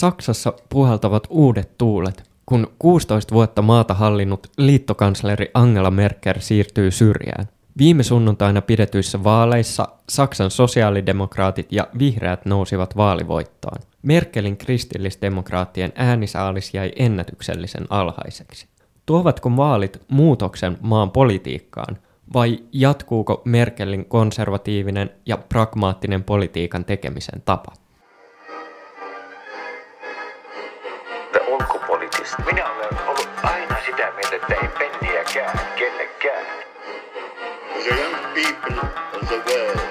Saksassa puhaltavat uudet tuulet, kun 16 vuotta maata hallinnut liittokansleri Angela Merkel siirtyy syrjään. Viime sunnuntaina pidetyissä vaaleissa Saksan sosiaalidemokraatit ja vihreät nousivat vaalivoittoon. Merkelin kristillisdemokraattien äänisaalis jäi ennätyksellisen alhaiseksi. Tuovatko vaalit muutoksen maan politiikkaan, vai jatkuuko Merkelin konservatiivinen ja pragmaattinen politiikan tekemisen tapa? Minä olen ollut aina sitä mieltä, että ei penniäkään kellekään. The young people of the world.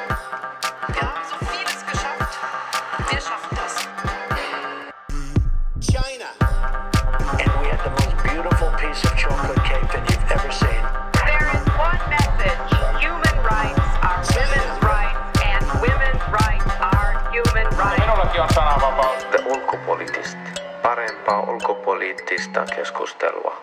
Parempaa ulkopoliittista keskustelua.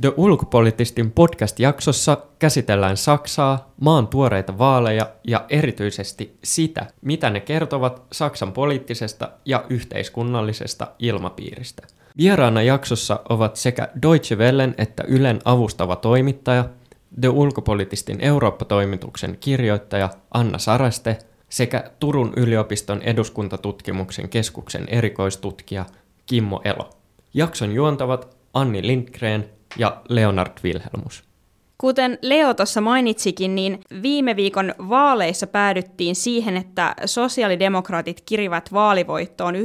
The Ulkopoliittistin podcast-jaksossa käsitellään Saksaa, maan tuoreita vaaleja ja erityisesti sitä, mitä ne kertovat Saksan poliittisesta ja yhteiskunnallisesta ilmapiiristä. Vieraana jaksossa ovat sekä Deutsche Wellen että Ylen avustava toimittaja, The Ulkopoliittistin Eurooppa-toimituksen kirjoittaja Anna Saraste sekä Turun yliopiston eduskuntatutkimuksen keskuksen erikoistutkija Kimmo Elo. Jakson juontavat Anni Lindgren ja Leonard Wilhelmus. Kuten Leo tuossa mainitsikin, niin viime viikon vaaleissa päädyttiin siihen, että sosiaalidemokraatit kirivät vaalivoittoon 1,6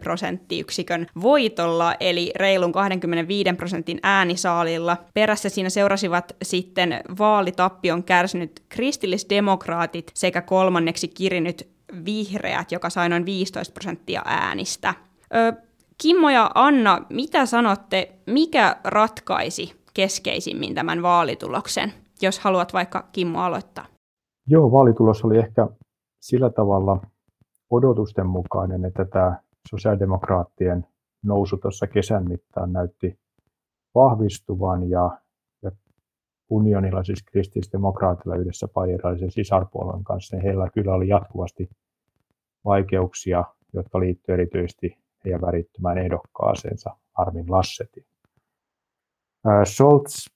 prosenttiyksikön voitolla, eli reilun 25 prosentin äänisaalilla. Perässä siinä seurasivat sitten vaalitappion kärsinyt kristillisdemokraatit sekä kolmanneksi kirinyt vihreät, joka sai noin 15 prosenttia äänistä. Kimmo ja Anna, mitä sanotte, mikä ratkaisi keskeisimmin tämän vaalituloksen, jos haluat vaikka Kimmo aloittaa? Joo, vaalitulos oli ehkä sillä tavalla odotusten mukainen, että tämä sosiaalidemokraattien nousu tuossa kesän mittaan näytti vahvistuvan ja, ja unionilla, siis kristillisdemokraatilla yhdessä bayerilaisen sisarpuolueen kanssa, niin heillä kyllä oli jatkuvasti vaikeuksia, jotka liittyivät erityisesti ja värittömään ehdokkaaseensa Armin Lassetin. Scholz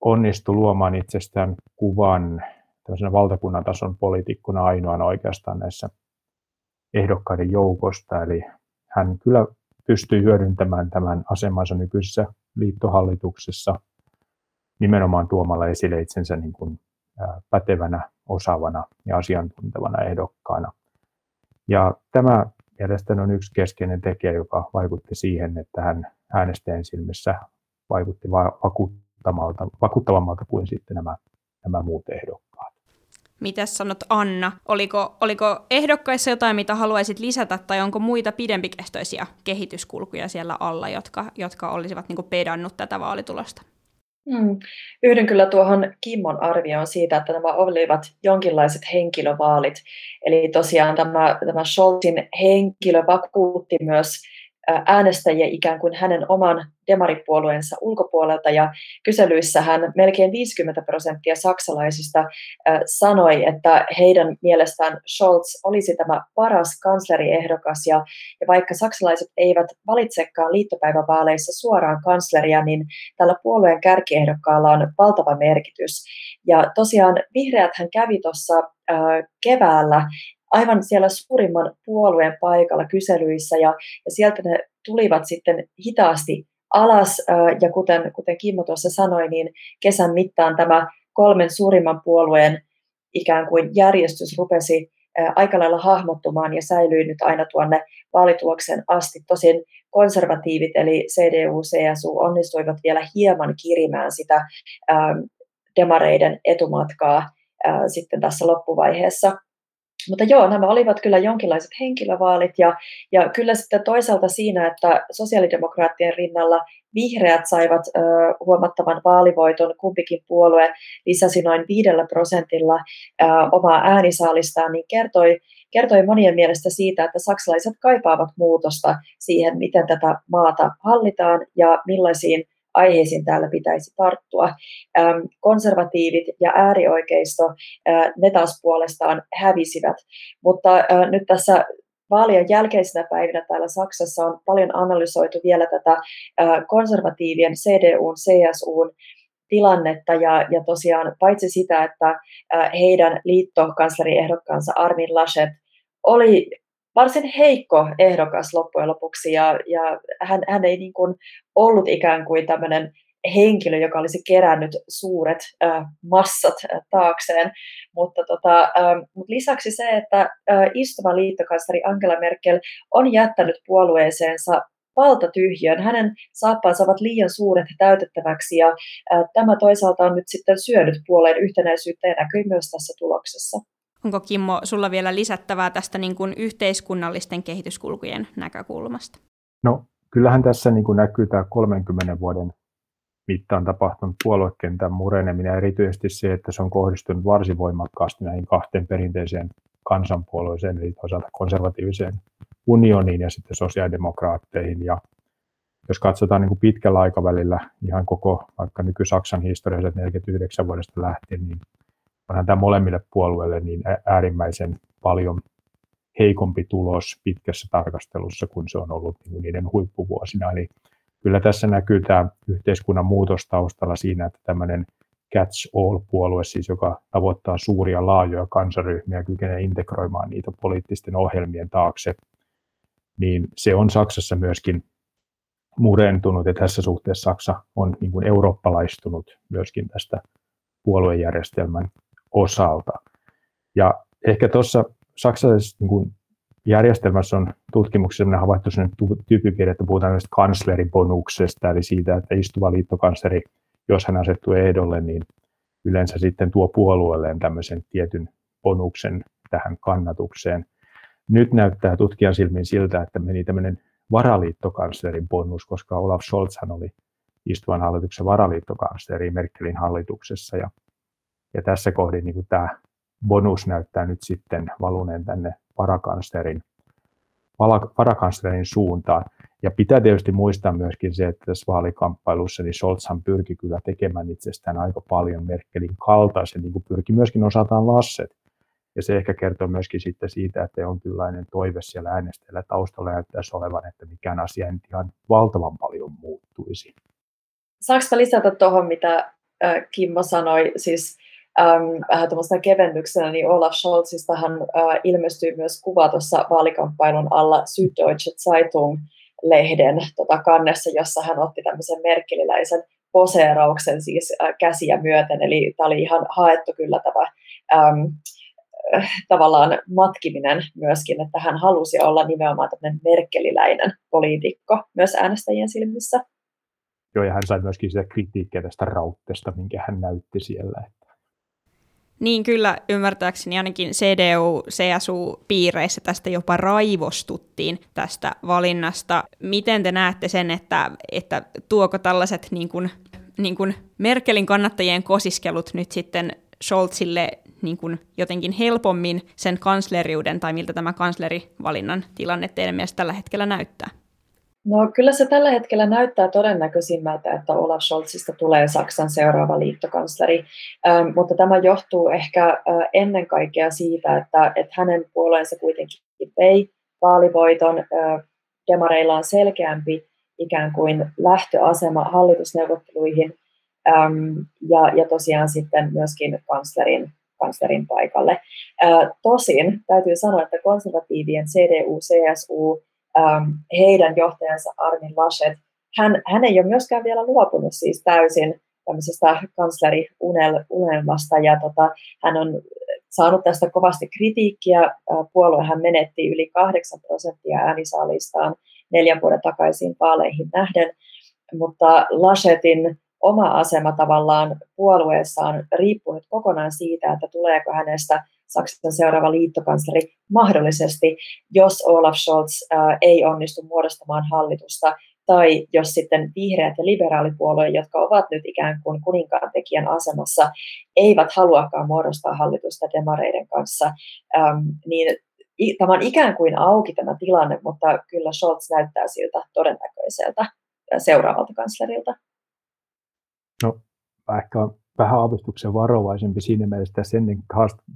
onnistui luomaan itsestään kuvan valtakunnan tason poliitikkona ainoana oikeastaan näissä ehdokkaiden joukosta, eli hän kyllä pystyi hyödyntämään tämän asemansa nykyisessä liittohallituksessa nimenomaan tuomalla esille itsensä niin kuin pätevänä, osaavana ja asiantuntevana ehdokkaana. Ja tämä mielestäni on yksi keskeinen tekijä, joka vaikutti siihen, että hän äänestäjän silmissä vaikutti vakuuttavalta, vakuuttavammalta kuin sitten nämä, nämä muut ehdokkaat. Mitä sanot Anna? Oliko, oliko ehdokkaissa jotain, mitä haluaisit lisätä, tai onko muita pidempikestoisia kehityskulkuja siellä alla, jotka, jotka olisivat niin pedannut tätä vaalitulosta? Mm. Yhdyn kyllä tuohon Kimmon arvioon siitä, että nämä olivat jonkinlaiset henkilövaalit. Eli tosiaan tämä, tämä Scholzin henkilö vakuutti myös äänestäjiä ikään kuin hänen oman demaripuolueensa ulkopuolelta ja kyselyissähän melkein 50 prosenttia saksalaisista sanoi, että heidän mielestään Scholz olisi tämä paras kansleriehdokas ja, ja vaikka saksalaiset eivät valitsekaan liittopäivävaaleissa suoraan kansleria, niin tällä puolueen kärkiehdokkaalla on valtava merkitys. Ja tosiaan vihreät hän kävi tuossa keväällä aivan siellä suurimman puolueen paikalla kyselyissä ja, ja sieltä ne tulivat sitten hitaasti alas ja kuten, kuten Kimmo tuossa sanoi, niin kesän mittaan tämä kolmen suurimman puolueen ikään kuin järjestys rupesi aika lailla hahmottumaan ja säilyi nyt aina tuonne vaalituloksen asti. Tosin konservatiivit eli CDU, CSU onnistuivat vielä hieman kirimään sitä demareiden etumatkaa sitten tässä loppuvaiheessa. Mutta joo, nämä olivat kyllä jonkinlaiset henkilövaalit ja, ja kyllä sitten toisaalta siinä, että sosiaalidemokraattien rinnalla vihreät saivat ö, huomattavan vaalivoiton, kumpikin puolue lisäsi noin viidellä prosentilla ö, omaa äänisaalistaan, niin kertoi, kertoi monien mielestä siitä, että saksalaiset kaipaavat muutosta siihen, miten tätä maata hallitaan ja millaisiin aiheisiin täällä pitäisi tarttua. Konservatiivit ja äärioikeisto, ne taas puolestaan hävisivät. Mutta nyt tässä vaalien jälkeisinä päivinä täällä Saksassa on paljon analysoitu vielä tätä konservatiivien CDUn, CSUn tilannetta ja, ja tosiaan paitsi sitä, että heidän liittokansleriehdokkaansa Armin Laschet oli varsin heikko ehdokas loppujen lopuksi ja, ja hän, hän ei niin kuin ollut ikään kuin tämmöinen henkilö, joka olisi kerännyt suuret äh, massat äh, taakseen. Mutta tota, äh, mut lisäksi se, että äh, istuva liittokansleri Angela Merkel on jättänyt puolueeseensa valtatyhjön. Hänen saappaansa ovat liian suuret täytettäväksi ja äh, tämä toisaalta on nyt sitten syönyt puolueen yhtenäisyyttä ja näkyy myös tässä tuloksessa. Onko Kimmo sulla vielä lisättävää tästä niin kuin yhteiskunnallisten kehityskulkujen näkökulmasta? No kyllähän tässä niin kuin näkyy tämä 30 vuoden mittaan tapahtunut puoluekentän mureneminen, erityisesti se, että se on kohdistunut varsin voimakkaasti näihin kahteen perinteiseen kansanpuolueeseen, eli toisaalta konservatiiviseen unioniin ja sitten sosiaalidemokraatteihin. Ja jos katsotaan niin kuin pitkällä aikavälillä ihan koko vaikka nyky-Saksan historiassa 49 vuodesta lähtien, niin onhan tämä molemmille puolueille niin äärimmäisen paljon heikompi tulos pitkässä tarkastelussa, kun se on ollut niin niiden huippuvuosina. Eli kyllä tässä näkyy tämä yhteiskunnan muutos taustalla siinä, että tämmöinen catch-all-puolue, siis joka tavoittaa suuria laajoja kansaryhmiä, kykenee integroimaan niitä poliittisten ohjelmien taakse, niin se on Saksassa myöskin murentunut, ja tässä suhteessa Saksa on niin kuin eurooppalaistunut myöskin tästä puoluejärjestelmän osalta. Ja ehkä tuossa saksalaisessa niin kuin järjestelmässä on tutkimuksessa havaittu sellainen tyyppipiirre, että puhutaan näistä kansleribonuksesta, eli siitä, että istuva liittokansleri, jos hän asettuu ehdolle, niin yleensä sitten tuo puolueelleen tämmöisen tietyn bonuksen tähän kannatukseen. Nyt näyttää tutkijan silmin siltä, että meni tämmöinen varaliittokanslerin bonus, koska Olaf Scholzhan oli istuvan hallituksen varaliittokansleri Merkelin hallituksessa. Ja, ja tässä kohdin niin tämä bonus näyttää nyt sitten valuneen tänne varakanslerin, varakanslerin suuntaan. Ja pitää tietysti muistaa myöskin se, että tässä vaalikamppailussa niin Scholzhan pyrki kyllä tekemään itsestään aika paljon Merkelin kaltaisen, niin kuin pyrki myöskin osaltaan Lasset. Ja se ehkä kertoo myöskin sitten siitä, että jonkinlainen toive siellä äänestäjällä taustalla näyttäisi olevan, että mikään asia ei ihan valtavan paljon muuttuisi. Saanko lisätä tuohon, mitä Kimmo sanoi? Siis ähm, vähän tuommoista kevennyksenä, niin Olaf Scholzistahan äh, ilmestyi myös kuva tuossa vaalikamppailun alla Süddeutsche Zeitung-lehden tota, kannessa, jossa hän otti tämmöisen merkeliläisen poseerauksen siis äh, käsiä myöten, eli tämä oli ihan haettu kyllä tämä ähm, äh, tavallaan matkiminen myöskin, että hän halusi olla nimenomaan tämmöinen merkeliläinen poliitikko myös äänestäjien silmissä. Joo, ja hän sai myöskin sitä kritiikkiä tästä rautteesta, minkä hän näytti siellä. Niin kyllä ymmärtääkseni ainakin CDU-CSU-piireissä tästä jopa raivostuttiin tästä valinnasta. Miten te näette sen, että, että tuoko tällaiset niin kuin, niin kuin Merkelin kannattajien kosiskelut nyt sitten Scholzille niin kuin jotenkin helpommin sen kansleriuden, tai miltä tämä kanslerivalinnan tilanne teidän mielestä tällä hetkellä näyttää? No kyllä se tällä hetkellä näyttää todennäköisimmältä, että Olaf Scholzista tulee Saksan seuraava liittokansleri, ähm, mutta tämä johtuu ehkä äh, ennen kaikkea siitä, että, että hänen puolueensa kuitenkin vei vaalivoiton. Äh, demareilla on selkeämpi ikään kuin lähtöasema hallitusneuvotteluihin ähm, ja, ja tosiaan sitten myöskin kanslerin, kanslerin paikalle. Äh, tosin täytyy sanoa, että konservatiivien CDU, CSU, ähm, heidän johtajansa Armin Laschet, hän, hän ei ole myöskään vielä luopunut siis täysin tämmöisestä kansleriunelmasta ja tota, hän on saanut tästä kovasti kritiikkiä. Puoluehan menetti yli 8 prosenttia äänisaalistaan neljän vuoden takaisin vaaleihin nähden, mutta Laschetin oma asema tavallaan puolueessa on riippunut kokonaan siitä, että tuleeko hänestä Saksan seuraava liittokansleri mahdollisesti, jos Olaf Scholz ei onnistu muodostamaan hallitusta, tai jos sitten vihreät ja liberaalipuolue, jotka ovat nyt ikään kuin kuninkaan tekijän asemassa, eivät haluakaan muodostaa hallitusta demareiden kanssa, niin tämä on ikään kuin auki tämä tilanne, mutta kyllä Scholz näyttää siltä todennäköiseltä seuraavalta kanslerilta. No, ehkä on vähän aavistuksen varovaisempi siinä mielessä, että ennen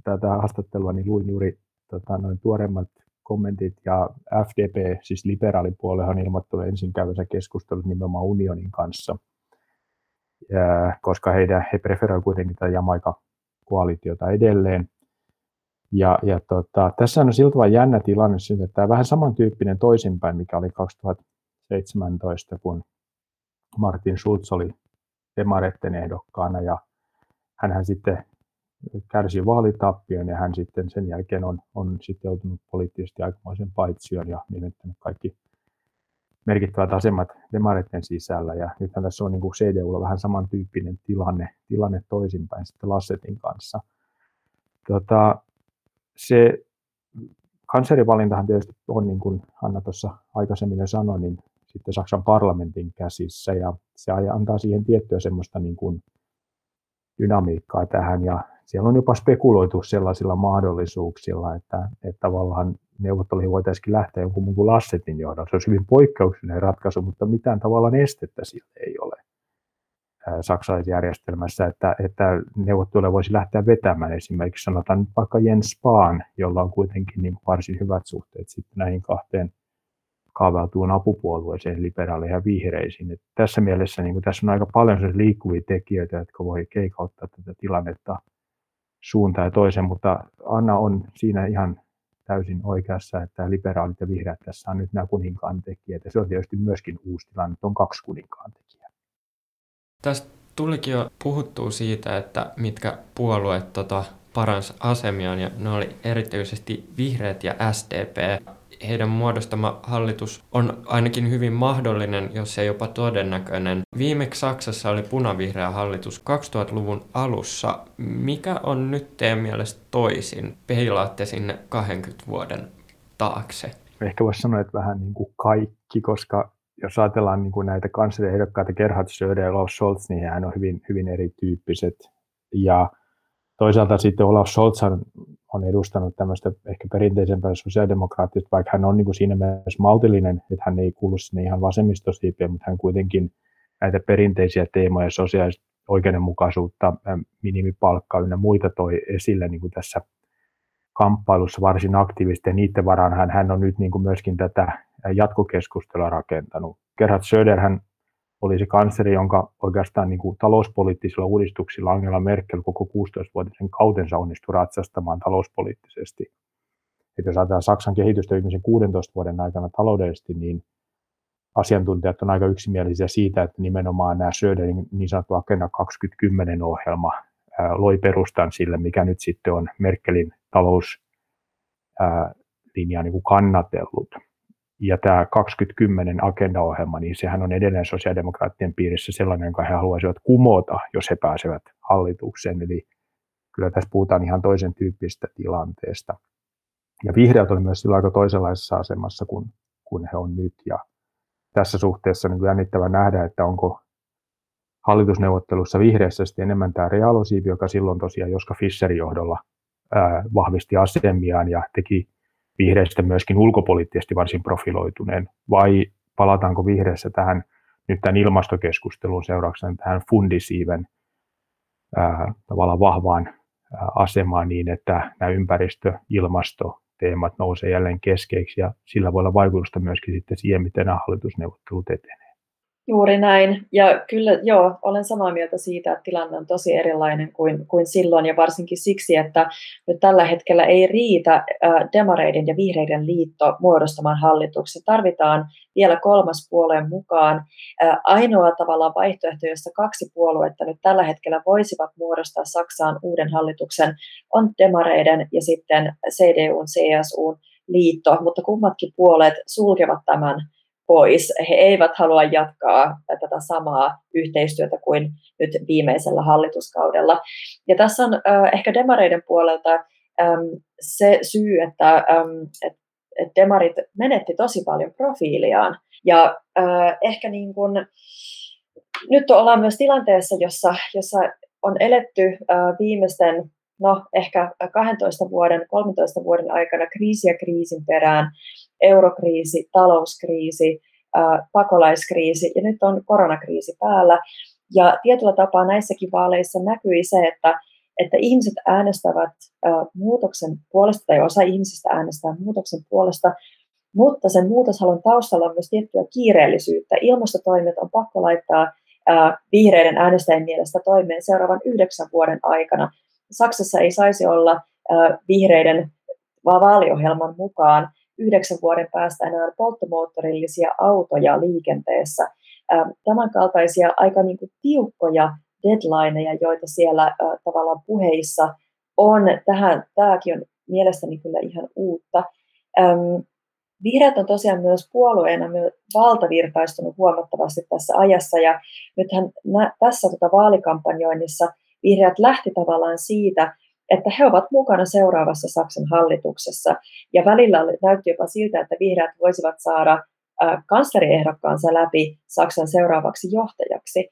tätä haastattelua niin luin juuri tota, noin tuoreimmat kommentit, ja FDP, siis liberaalipuolue, on ilmoittanut ensin käyvänsä keskustelut nimenomaan unionin kanssa, ja, koska heidän, he preferoivat kuitenkin tätä Jamaika-koalitiota edelleen. Ja, ja tota, tässä on siltä vain jännä tilanne, että tämä vähän samantyyppinen toisinpäin, mikä oli 2017, kun Martin Schulz oli demaretten ehdokkaana ja hän sitten kärsi vaalitappion ja hän sitten sen jälkeen on, on sitten poliittisesti aikamoisen paitsioon ja menettänyt kaikki merkittävät asemat demaretten sisällä. Ja nythän tässä on niin kuin CDUlla vähän samantyyppinen tilanne, tilanne toisinpäin sitten Lassetin kanssa. Tota, se kanslerivalintahan tietysti on, niin kuin Anna tuossa aikaisemmin jo sanoi, niin sitten Saksan parlamentin käsissä ja se antaa siihen tiettyä semmoista niin kuin dynamiikkaa tähän ja siellä on jopa spekuloitu sellaisilla mahdollisuuksilla, että, että tavallaan neuvotteluihin voitaisiin lähteä jonkun muun kuin Lassetin johdolla. Se olisi hyvin poikkeuksellinen ratkaisu, mutta mitään tavallaan estettä sille ei ole saksalaisjärjestelmässä, että, että neuvotteluja voisi lähteä vetämään. Esimerkiksi sanotaan vaikka Jens Spahn, jolla on kuitenkin niin varsin hyvät suhteet sitten näihin kahteen kaavailtuun apupuolueeseen, liberaaleihin ja vihreisiin. Et tässä mielessä niin tässä on aika paljon liikkuvia tekijöitä, jotka voi keikauttaa tätä tilannetta suuntaan ja toiseen, mutta Anna on siinä ihan täysin oikeassa, että liberaalit ja vihreät tässä on nyt nämä kuninkaan tekijät, ja se on tietysti myöskin uusi tilanne, että on kaksi kuninkaan tekijää. Tästä tulikin jo puhuttua siitä, että mitkä puolueet tota, parans asemiaan, ja ne oli erityisesti vihreät ja SDP heidän muodostama hallitus on ainakin hyvin mahdollinen, jos ei jopa todennäköinen. Viimeksi Saksassa oli punavihreä hallitus 2000-luvun alussa. Mikä on nyt teidän mielestä toisin? Peilaatte sinne 20 vuoden taakse. Ehkä voisi sanoa, että vähän niin kuin kaikki, koska jos ajatellaan niin kuin näitä kansaliehdokkaita Gerhard Söder ja Olaf Scholz, niin hän on hyvin, hyvin erityyppiset. Ja toisaalta sitten Olaf Scholz on edustanut tämmöistä ehkä perinteisempää sosiaalidemokraattista, vaikka hän on niin kuin siinä mielessä maltillinen, että hän ei kuulu sinne ihan vasemmistosiipiin, mutta hän kuitenkin näitä perinteisiä teemoja, sosiaalista oikeudenmukaisuutta, minimipalkkaa ynnä muita toi esille niin kuin tässä kamppailussa varsin aktiivisesti, ja niiden varaan hän, hän on nyt niin kuin myöskin tätä jatkokeskustelua rakentanut. Gerhard Söder hän oli se kansleri, jonka oikeastaan niin kuin talouspoliittisilla uudistuksilla Angela Merkel koko 16-vuotisen kautensa onnistui ratsastamaan talouspoliittisesti. Että jos ajatellaan Saksan kehitystä viimeisen 16 vuoden aikana taloudellisesti, niin asiantuntijat on aika yksimielisiä siitä, että nimenomaan nämä Söderin niin sanottu Agenda 2010 ohjelma loi perustan sille, mikä nyt sitten on Merkelin talouslinjaa niin kannatellut ja tämä 2010 agendaohjelma, niin sehän on edelleen sosiaalidemokraattien piirissä sellainen, jonka he haluaisivat kumota, jos he pääsevät hallitukseen. Eli kyllä tässä puhutaan ihan toisen tyyppisestä tilanteesta. Ja vihreät on myös sillä aika toisenlaisessa asemassa kuin, kuin he on nyt. Ja tässä suhteessa niin jännittävä nähdä, että onko hallitusneuvottelussa vihreässä sitten enemmän tämä realosiivi, joka silloin tosiaan Joska Fisserin johdolla ää, vahvisti asemiaan ja teki vihreistä myöskin ulkopoliittisesti varsin profiloituneen, vai palataanko vihreissä tähän nyt tämän ilmastokeskustelun seurauksena tähän fundisiiven ää, tavallaan vahvaan ää, asemaan niin, että nämä ympäristö, ilmasto, teemat nousee jälleen keskeiksi ja sillä voi olla vaikutusta myöskin sitten siihen, miten nämä hallitusneuvottelut etenee. Juuri näin. Ja kyllä, joo, olen samaa mieltä siitä, että tilanne on tosi erilainen kuin, kuin silloin, ja varsinkin siksi, että nyt tällä hetkellä ei riitä demareiden ja vihreiden liitto muodostamaan hallituksen. Tarvitaan vielä kolmas puoleen mukaan. Ainoa tavallaan vaihtoehto, jossa kaksi puoluetta nyt tällä hetkellä voisivat muodostaa Saksaan uuden hallituksen, on demareiden ja sitten CDUn, CSUn liitto, mutta kummatkin puolet sulkevat tämän pois. He eivät halua jatkaa tätä samaa yhteistyötä kuin nyt viimeisellä hallituskaudella. Ja tässä on äh, ehkä demareiden puolelta ähm, se syy, että ähm, et, et demarit menetti tosi paljon profiiliaan. Ja äh, ehkä niin kun, nyt ollaan myös tilanteessa, jossa, jossa on eletty äh, viimeisten no ehkä 12 vuoden, 13 vuoden aikana kriisiä kriisin perään, eurokriisi, talouskriisi, pakolaiskriisi ja nyt on koronakriisi päällä. Ja tietyllä tapaa näissäkin vaaleissa näkyi se, että että ihmiset äänestävät muutoksen puolesta, tai osa ihmisistä äänestää muutoksen puolesta, mutta sen muutoshalun taustalla on myös tiettyä kiireellisyyttä. Ilmastotoimet on pakko laittaa vihreiden äänestäjien mielestä toimeen seuraavan yhdeksän vuoden aikana. Saksassa ei saisi olla vihreiden vaaliohjelman mukaan yhdeksän vuoden päästä enää polttomoottorillisia autoja liikenteessä. Tämän kaltaisia aika niin kuin tiukkoja deadlineja, joita siellä tavallaan puheissa on. Tähän, tämäkin on mielestäni kyllä ihan uutta. Vihreät on tosiaan myös puolueena myös valtavirtaistunut huomattavasti tässä ajassa ja nythän nä, tässä tota vaalikampanjoinnissa vihreät lähti tavallaan siitä, että he ovat mukana seuraavassa Saksan hallituksessa. Ja välillä näytti jopa siltä, että vihreät voisivat saada kansleriehdokkaansa läpi Saksan seuraavaksi johtajaksi.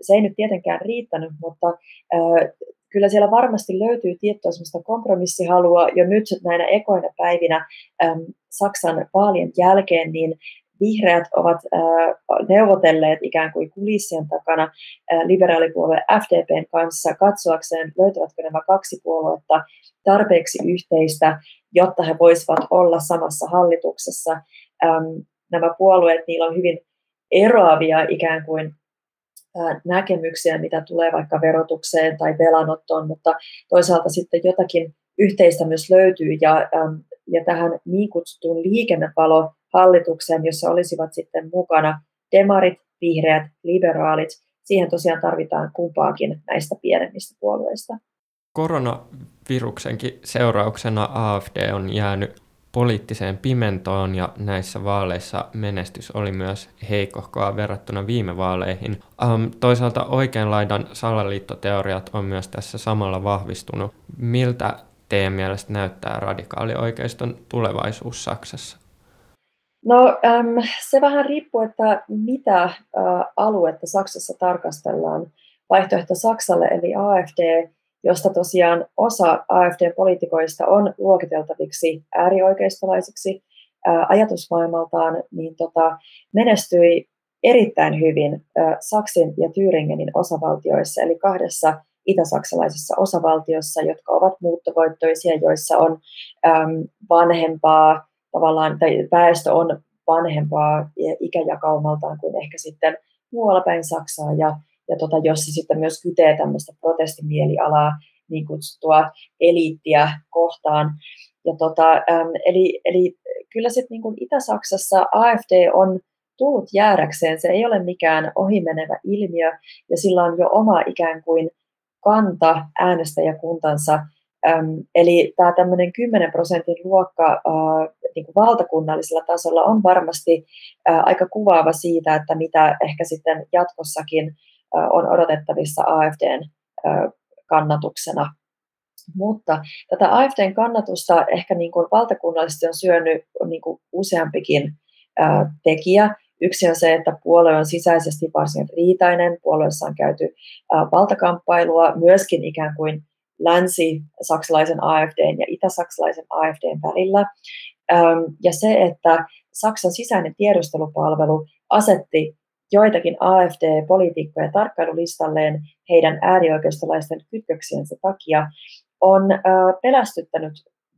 Se ei nyt tietenkään riittänyt, mutta kyllä siellä varmasti löytyy tiettyä sellaista kompromissihalua jo nyt näinä ekoina päivinä Saksan vaalien jälkeen, niin vihreät ovat neuvotelleet ikään kuin kulissien takana liberaalipuolue FDPn kanssa katsoakseen, löytävätkö nämä kaksi puoluetta tarpeeksi yhteistä, jotta he voisivat olla samassa hallituksessa. Nämä puolueet, niillä on hyvin eroavia ikään kuin näkemyksiä, mitä tulee vaikka verotukseen tai velanottoon, mutta toisaalta sitten jotakin yhteistä myös löytyy ja, ja tähän niin kutsuttuun liikennevalo-hallitukseen, jossa olisivat sitten mukana demarit, vihreät, liberaalit, siihen tosiaan tarvitaan kumpaakin näistä pienemmistä puolueista. Koronaviruksenkin seurauksena AFD on jäänyt poliittiseen pimentoon ja näissä vaaleissa menestys oli myös heikohkoa verrattuna viime vaaleihin. Um, toisaalta oikean laidan salaliittoteoriat on myös tässä samalla vahvistunut. Miltä teidän mielestä näyttää radikaalioikeiston tulevaisuus Saksassa? No ähm, se vähän riippuu, että mitä äh, aluetta Saksassa tarkastellaan. Vaihtoehto Saksalle eli AFD josta tosiaan osa AFD-poliitikoista on luokiteltaviksi äärioikeistolaisiksi ää, ajatusmaailmaltaan, niin tota, menestyi erittäin hyvin ää, Saksin ja Thüringenin osavaltioissa, eli kahdessa itä-saksalaisessa osavaltiossa, jotka ovat muuttovoittoisia, joissa on äm, vanhempaa, tavallaan, tai väestö on vanhempaa ikäjakaumaltaan kuin ehkä sitten muualla päin Saksaa, ja ja tota, jossa sitten myös kytee tämmöistä protestimielialaa, niin kutsuttua eliittiä kohtaan. Ja tota, äm, eli, eli kyllä sitten niin Itä-Saksassa AFD on tullut jäädäkseen, se ei ole mikään ohimenevä ilmiö, ja sillä on jo oma ikään kuin kanta äänestäjäkuntansa, Äm, eli tämä tämmöinen 10 prosentin luokka äh, niin kuin valtakunnallisella tasolla on varmasti äh, aika kuvaava siitä, että mitä ehkä sitten jatkossakin on odotettavissa AFDn kannatuksena. Mutta tätä AFDn kannatusta ehkä niin kuin valtakunnallisesti on syönyt niin kuin useampikin tekijä. Yksi on se, että puolue on sisäisesti varsin riitainen, puolueessa on käyty valtakamppailua myöskin ikään kuin länsi-saksalaisen AFDn ja itä-saksalaisen AFDn välillä. Ja se, että Saksan sisäinen tiedustelupalvelu asetti joitakin AFD-poliitikkoja tarkkailulistalleen heidän äärioikeistolaisten kytköksiensä takia, on pelästyttänyt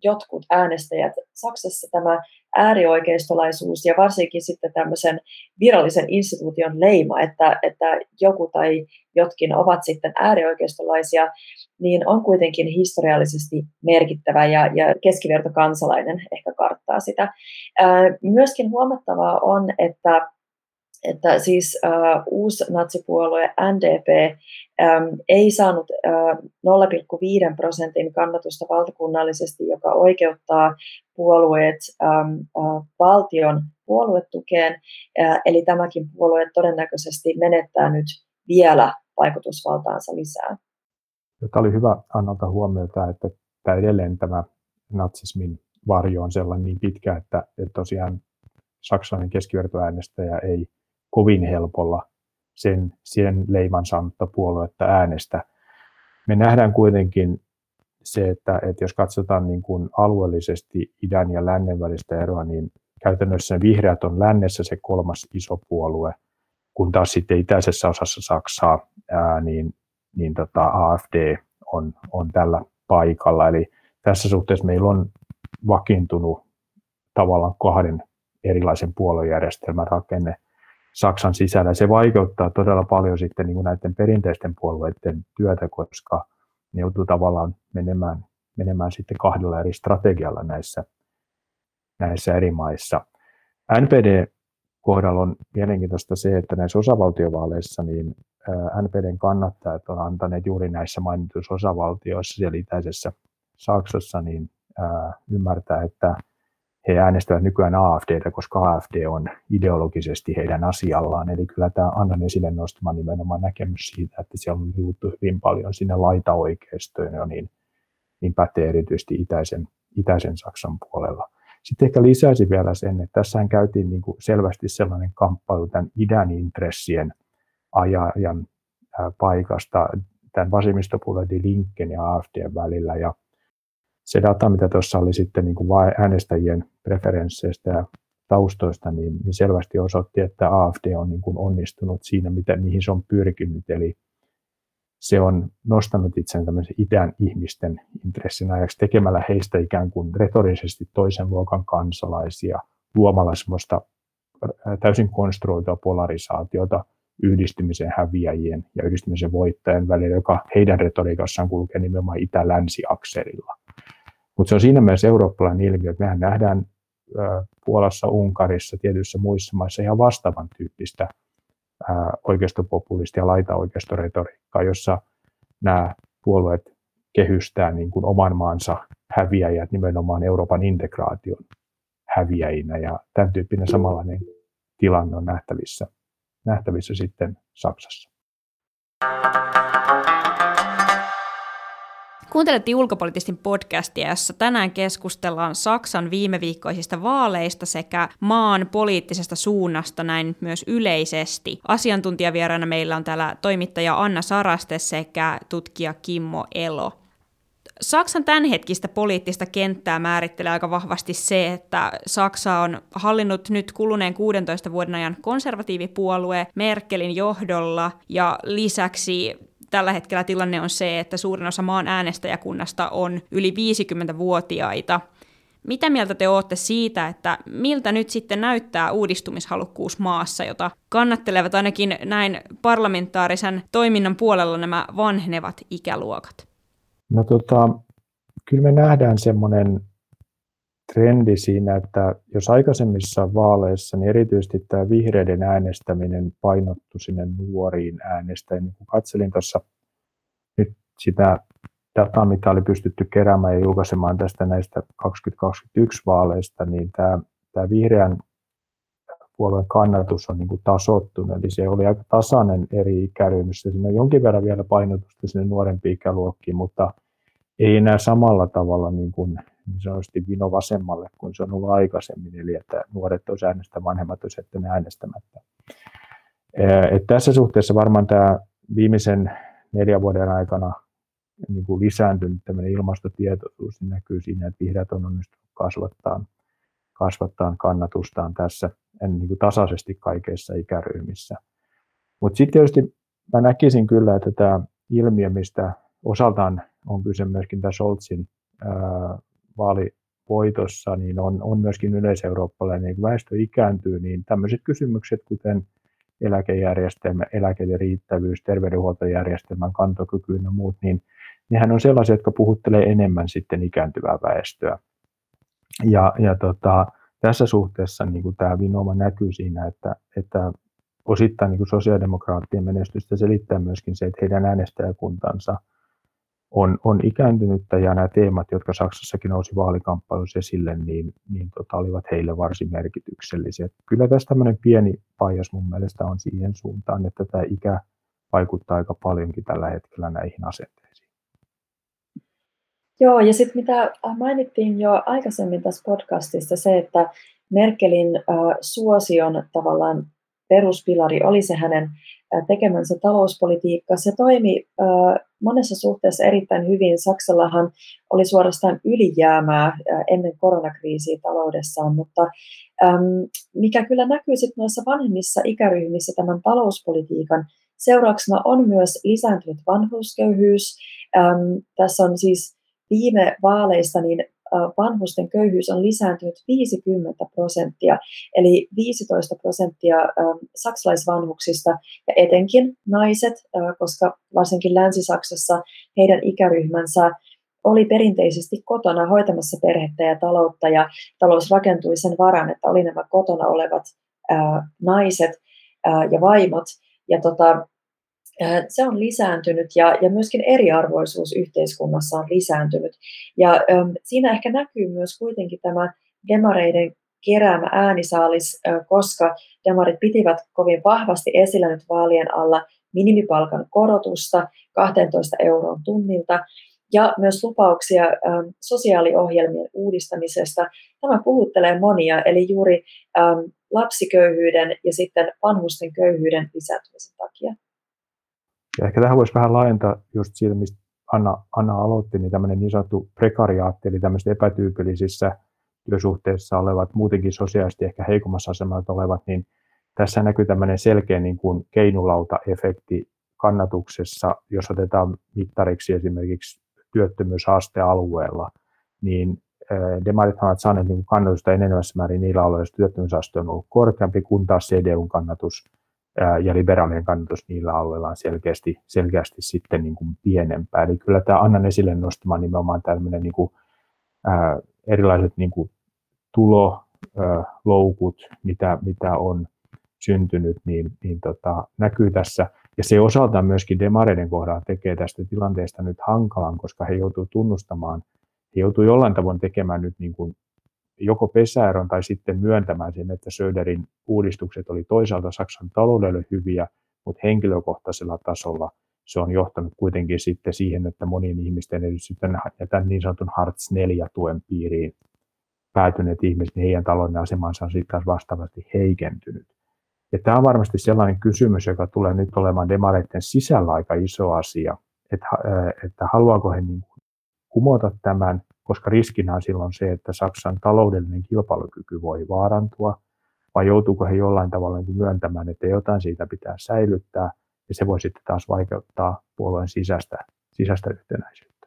jotkut äänestäjät. Saksassa tämä äärioikeistolaisuus ja varsinkin sitten tämmöisen virallisen instituution leima, että, että joku tai jotkin ovat sitten äärioikeistolaisia, niin on kuitenkin historiallisesti merkittävä ja, ja keskivertokansalainen ehkä karttaa sitä. Myöskin huomattavaa on, että että siis äh, uusi natsipuolue NDP ähm, ei saanut äh, 0,5 prosentin kannatusta valtakunnallisesti, joka oikeuttaa puolueet ähm, äh, valtion puoluetukeen. Äh, eli tämäkin puolue todennäköisesti menettää nyt vielä vaikutusvaltaansa lisää. Tämä oli hyvä Annalta huomiota, että tämä edelleen tämä natsismin varjo on sellainen niin pitkä, että, että tosiaan saksalainen keskivertoäänestäjä ei kovin helpolla sen, sen leiman saanutta puoluetta äänestä. Me nähdään kuitenkin se, että, että jos katsotaan niin kuin alueellisesti idän ja lännen välistä eroa, niin käytännössä vihreät on lännessä se kolmas iso puolue, kun taas sitten itäisessä osassa Saksaa ää, niin, niin tota AFD on, on tällä paikalla. Eli tässä suhteessa meillä on vakiintunut tavallaan kahden erilaisen puoluejärjestelmän rakenne Saksan sisällä. Se vaikeuttaa todella paljon sitten niin kuin näiden perinteisten puolueiden työtä, koska ne joutuu tavallaan menemään, menemään sitten kahdella eri strategialla näissä, näissä eri maissa. NPD kohdalla on mielenkiintoista se, että näissä osavaltiovaaleissa niin NPDn kannattajat on antaneet juuri näissä mainituissa osavaltioissa siellä itäisessä Saksassa niin ymmärtää, että he äänestävät nykyään AFDtä, koska AFD on ideologisesti heidän asiallaan. Eli kyllä tämä Annan esille nostama nimenomaan näkemys siitä, että siellä on liuttu hyvin paljon sinne laitaoikeistoon jo, niin, niin pätee erityisesti itäisen, itäisen Saksan puolella. Sitten ehkä lisäisin vielä sen, että tässähän käytiin niin kuin selvästi sellainen kamppailu tämän idän intressien ajan paikasta tämän vasemmistopuolueen Linken ja AFDn välillä. Ja se data, mitä tuossa oli sitten niin kuin äänestäjien preferensseistä ja taustoista, niin, niin selvästi osoitti, että AFD on niin kuin onnistunut siinä, mitä, mihin se on pyrkinyt. Eli se on nostanut itseään tämmöisen idän ihmisten intressin ajaksi tekemällä heistä ikään kuin retorisesti toisen luokan kansalaisia, luomalla semmoista täysin konstruoitua polarisaatiota yhdistymisen häviäjien ja yhdistymisen voittajien välillä, joka heidän retoriikassaan kulkee nimenomaan itä-länsi-akselilla. Mutta se on siinä mielessä eurooppalainen ilmiö, että mehän nähdään Puolassa, Unkarissa, tietyissä muissa maissa ihan vastaavan tyyppistä oikeistopopulisti- ja laitaoikeistoretoriikkaa, jossa nämä puolueet kehystää niin kuin oman maansa häviäjät nimenomaan Euroopan integraation häviäjinä. Ja tämän tyyppinen samanlainen tilanne on nähtävissä, nähtävissä sitten Saksassa. Kuuntelette ulkopoliittistin podcastia, jossa tänään keskustellaan Saksan viime viikkoisista vaaleista sekä maan poliittisesta suunnasta näin myös yleisesti. Asiantuntijavieraana meillä on täällä toimittaja Anna Saraste sekä tutkija Kimmo Elo. Saksan tämänhetkistä poliittista kenttää määrittelee aika vahvasti se, että Saksa on hallinnut nyt kuluneen 16 vuoden ajan konservatiivipuolue Merkelin johdolla ja lisäksi tällä hetkellä tilanne on se, että suurin osa maan äänestäjäkunnasta on yli 50-vuotiaita. Mitä mieltä te olette siitä, että miltä nyt sitten näyttää uudistumishalukkuus maassa, jota kannattelevat ainakin näin parlamentaarisen toiminnan puolella nämä vanhenevat ikäluokat? No tota, kyllä me nähdään semmoinen trendi siinä, että jos aikaisemmissa vaaleissa, niin erityisesti tämä vihreiden äänestäminen painottu sinne nuoriin äänestäjiin. Niin kun katselin tuossa nyt sitä dataa, mitä oli pystytty keräämään ja julkaisemaan tästä näistä 2021 vaaleista, niin tämä, tämä vihreän puolueen kannatus on niin kuin tasottunut, eli se oli aika tasainen eri ikäryhmissä. Siinä on jonkin verran vielä painotusta sinne nuorempiin ikäluokkiin, mutta ei enää samalla tavalla niin kuin niin sanotusti vino vasemmalle kuin se on ollut aikaisemmin, eli että nuoret olisi äänestä, vanhemmat olisi sitten äänestämättä. Et tässä suhteessa varmaan tämä viimeisen neljän vuoden aikana niin kuin lisääntynyt tämmöinen ilmastotietoisuus niin näkyy siinä, että vihreät on onnistunut kasvattaa, kasvattaa kannatustaan tässä niin kuin tasaisesti kaikissa ikäryhmissä. Mutta sitten tietysti mä näkisin kyllä, että tämä ilmiö, mistä osaltaan on kyse myöskin tämä Scholzin vaalivoitossa, niin on, on myöskin yleiseurooppalainen, niin väestö ikääntyy, niin tämmöiset kysymykset, kuten eläkejärjestelmä, eläkeiden riittävyys, terveydenhuoltojärjestelmän kantokyky ja muut, niin nehän on sellaisia, jotka puhuttelee enemmän sitten ikääntyvää väestöä. Ja, ja tota, tässä suhteessa niin kuin tämä vinoma näkyy siinä, että, että osittain niin kuin sosiaalidemokraattien menestystä selittää myöskin se, että heidän äänestäjäkuntansa – on, on ikääntynyttä ja nämä teemat, jotka Saksassakin nousi vaalikamppailussa esille, niin, niin tota, olivat heille varsin merkityksellisiä. Kyllä tässä tämmöinen pieni paijas mun mielestä on siihen suuntaan, että tämä ikä vaikuttaa aika paljonkin tällä hetkellä näihin asenteisiin. Joo, ja sitten mitä mainittiin jo aikaisemmin tässä podcastissa, se, että Merkelin äh, suosion tavallaan peruspilari oli se hänen tekemänsä talouspolitiikka. Se toimi monessa suhteessa erittäin hyvin. Saksallahan oli suorastaan ylijäämää ennen koronakriisiä taloudessaan, mutta mikä kyllä näkyy sitten noissa vanhemmissa ikäryhmissä tämän talouspolitiikan Seurauksena on myös lisääntynyt vanhuusköyhyys. Tässä on siis viime vaaleissa niin vanhusten köyhyys on lisääntynyt 50 prosenttia, eli 15 prosenttia saksalaisvanhuksista ja etenkin naiset, koska varsinkin Länsi-Saksassa heidän ikäryhmänsä oli perinteisesti kotona hoitamassa perhettä ja taloutta ja talous rakentui sen varan, että oli nämä kotona olevat naiset ja vaimot. Ja tota, se on lisääntynyt ja, ja myöskin eriarvoisuus yhteiskunnassa on lisääntynyt. Ja ää, siinä ehkä näkyy myös kuitenkin tämä demareiden keräämä äänisaalis, ää, koska demarit pitivät kovin vahvasti esillä nyt vaalien alla minimipalkan korotusta 12 euron tunnilta ja myös lupauksia ähm, sosiaaliohjelmien uudistamisesta. Tämä puhuttelee monia, eli juuri ähm, lapsiköyhyyden ja sitten vanhusten köyhyyden lisääntymisen takia. Ja ehkä tähän voisi vähän laajentaa just siitä, mistä Anna, Anna aloitti, niin tämmöinen niin sanottu prekariaatti, eli tämmöiset epätyypillisissä työsuhteissa olevat, muutenkin sosiaalisesti ehkä heikommassa asemassa olevat, niin tässä näkyy tämmöinen selkeä niin kuin keinulauta-efekti kannatuksessa, jos otetaan mittariksi esimerkiksi työttömyysaste alueella, niin demarit ovat saaneet niin kannatusta enenevässä määrin niillä alueilla, joissa työttömyysaste on ollut korkeampi, kun taas CDUn kannatus ja liberaalien kannatus niillä alueilla on selkeästi, selkeästi sitten niin kuin pienempää. Eli kyllä tämä Annan esille nostama nimenomaan tämmöinen niin kuin, ää, erilaiset niin kuin tuloloukut, mitä, mitä on syntynyt, niin, niin tota, näkyy tässä. Ja se osaltaan myöskin demareiden kohdalla tekee tästä tilanteesta nyt hankalan, koska he joutuu tunnustamaan, he joutuu jollain tavoin tekemään nyt niin kuin joko pesäeron tai sitten myöntämään sen, että Söderin uudistukset oli toisaalta Saksan taloudelle hyviä, mutta henkilökohtaisella tasolla se on johtanut kuitenkin sitten siihen, että monien ihmisten, sitten tämän niin sanotun Hartz 4-tuen piiriin päätyneet ihmiset, niin heidän talouden asemansa on sitten taas vastaavasti heikentynyt. Ja tämä on varmasti sellainen kysymys, joka tulee nyt olemaan demareiden sisällä aika iso asia, että, että haluaako he niin kumota tämän, koska riskinä on silloin se, että Saksan taloudellinen kilpailukyky voi vaarantua, vai joutuuko he jollain tavalla niin myöntämään, että jotain siitä pitää säilyttää, ja se voi sitten taas vaikeuttaa puolueen sisäistä, sisäistä yhtenäisyyttä.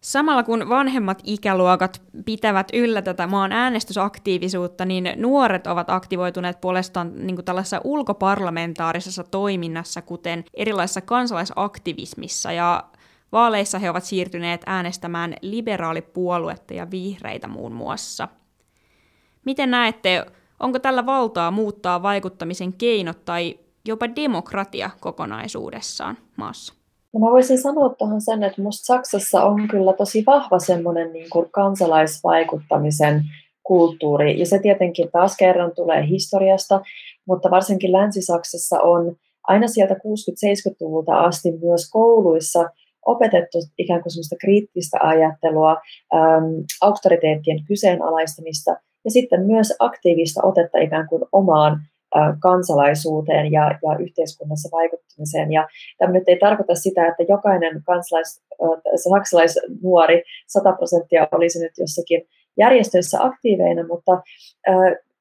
Samalla kun vanhemmat ikäluokat pitävät yllä tätä maan äänestysaktiivisuutta, niin nuoret ovat aktivoituneet puolestaan niin kuin tällaisessa ulkoparlamentaarisessa toiminnassa, kuten erilaisessa kansalaisaktivismissa, ja vaaleissa he ovat siirtyneet äänestämään liberaalipuoluetta ja vihreitä muun muassa. Miten näette, onko tällä valtaa muuttaa vaikuttamisen keinot tai jopa demokratia kokonaisuudessaan maassa? No mä voisin sanoa tuohon sen, että musta Saksassa on kyllä tosi vahva semmoinen niin kuin kansalaisvaikuttamisen kulttuuri, ja se tietenkin taas kerran tulee historiasta, mutta varsinkin Länsi-Saksassa on aina sieltä 60-70-luvulta asti myös kouluissa opetettu ikään kuin semmoista kriittistä ajattelua, äm, auktoriteettien kyseenalaistamista ja sitten myös aktiivista otetta ikään kuin omaan kansalaisuuteen ja, ja yhteiskunnassa vaikuttamiseen. Ja tämä nyt ei tarkoita sitä, että jokainen kansalais, saksalaisnuori 100 prosenttia olisi nyt jossakin järjestöissä aktiiveina, mutta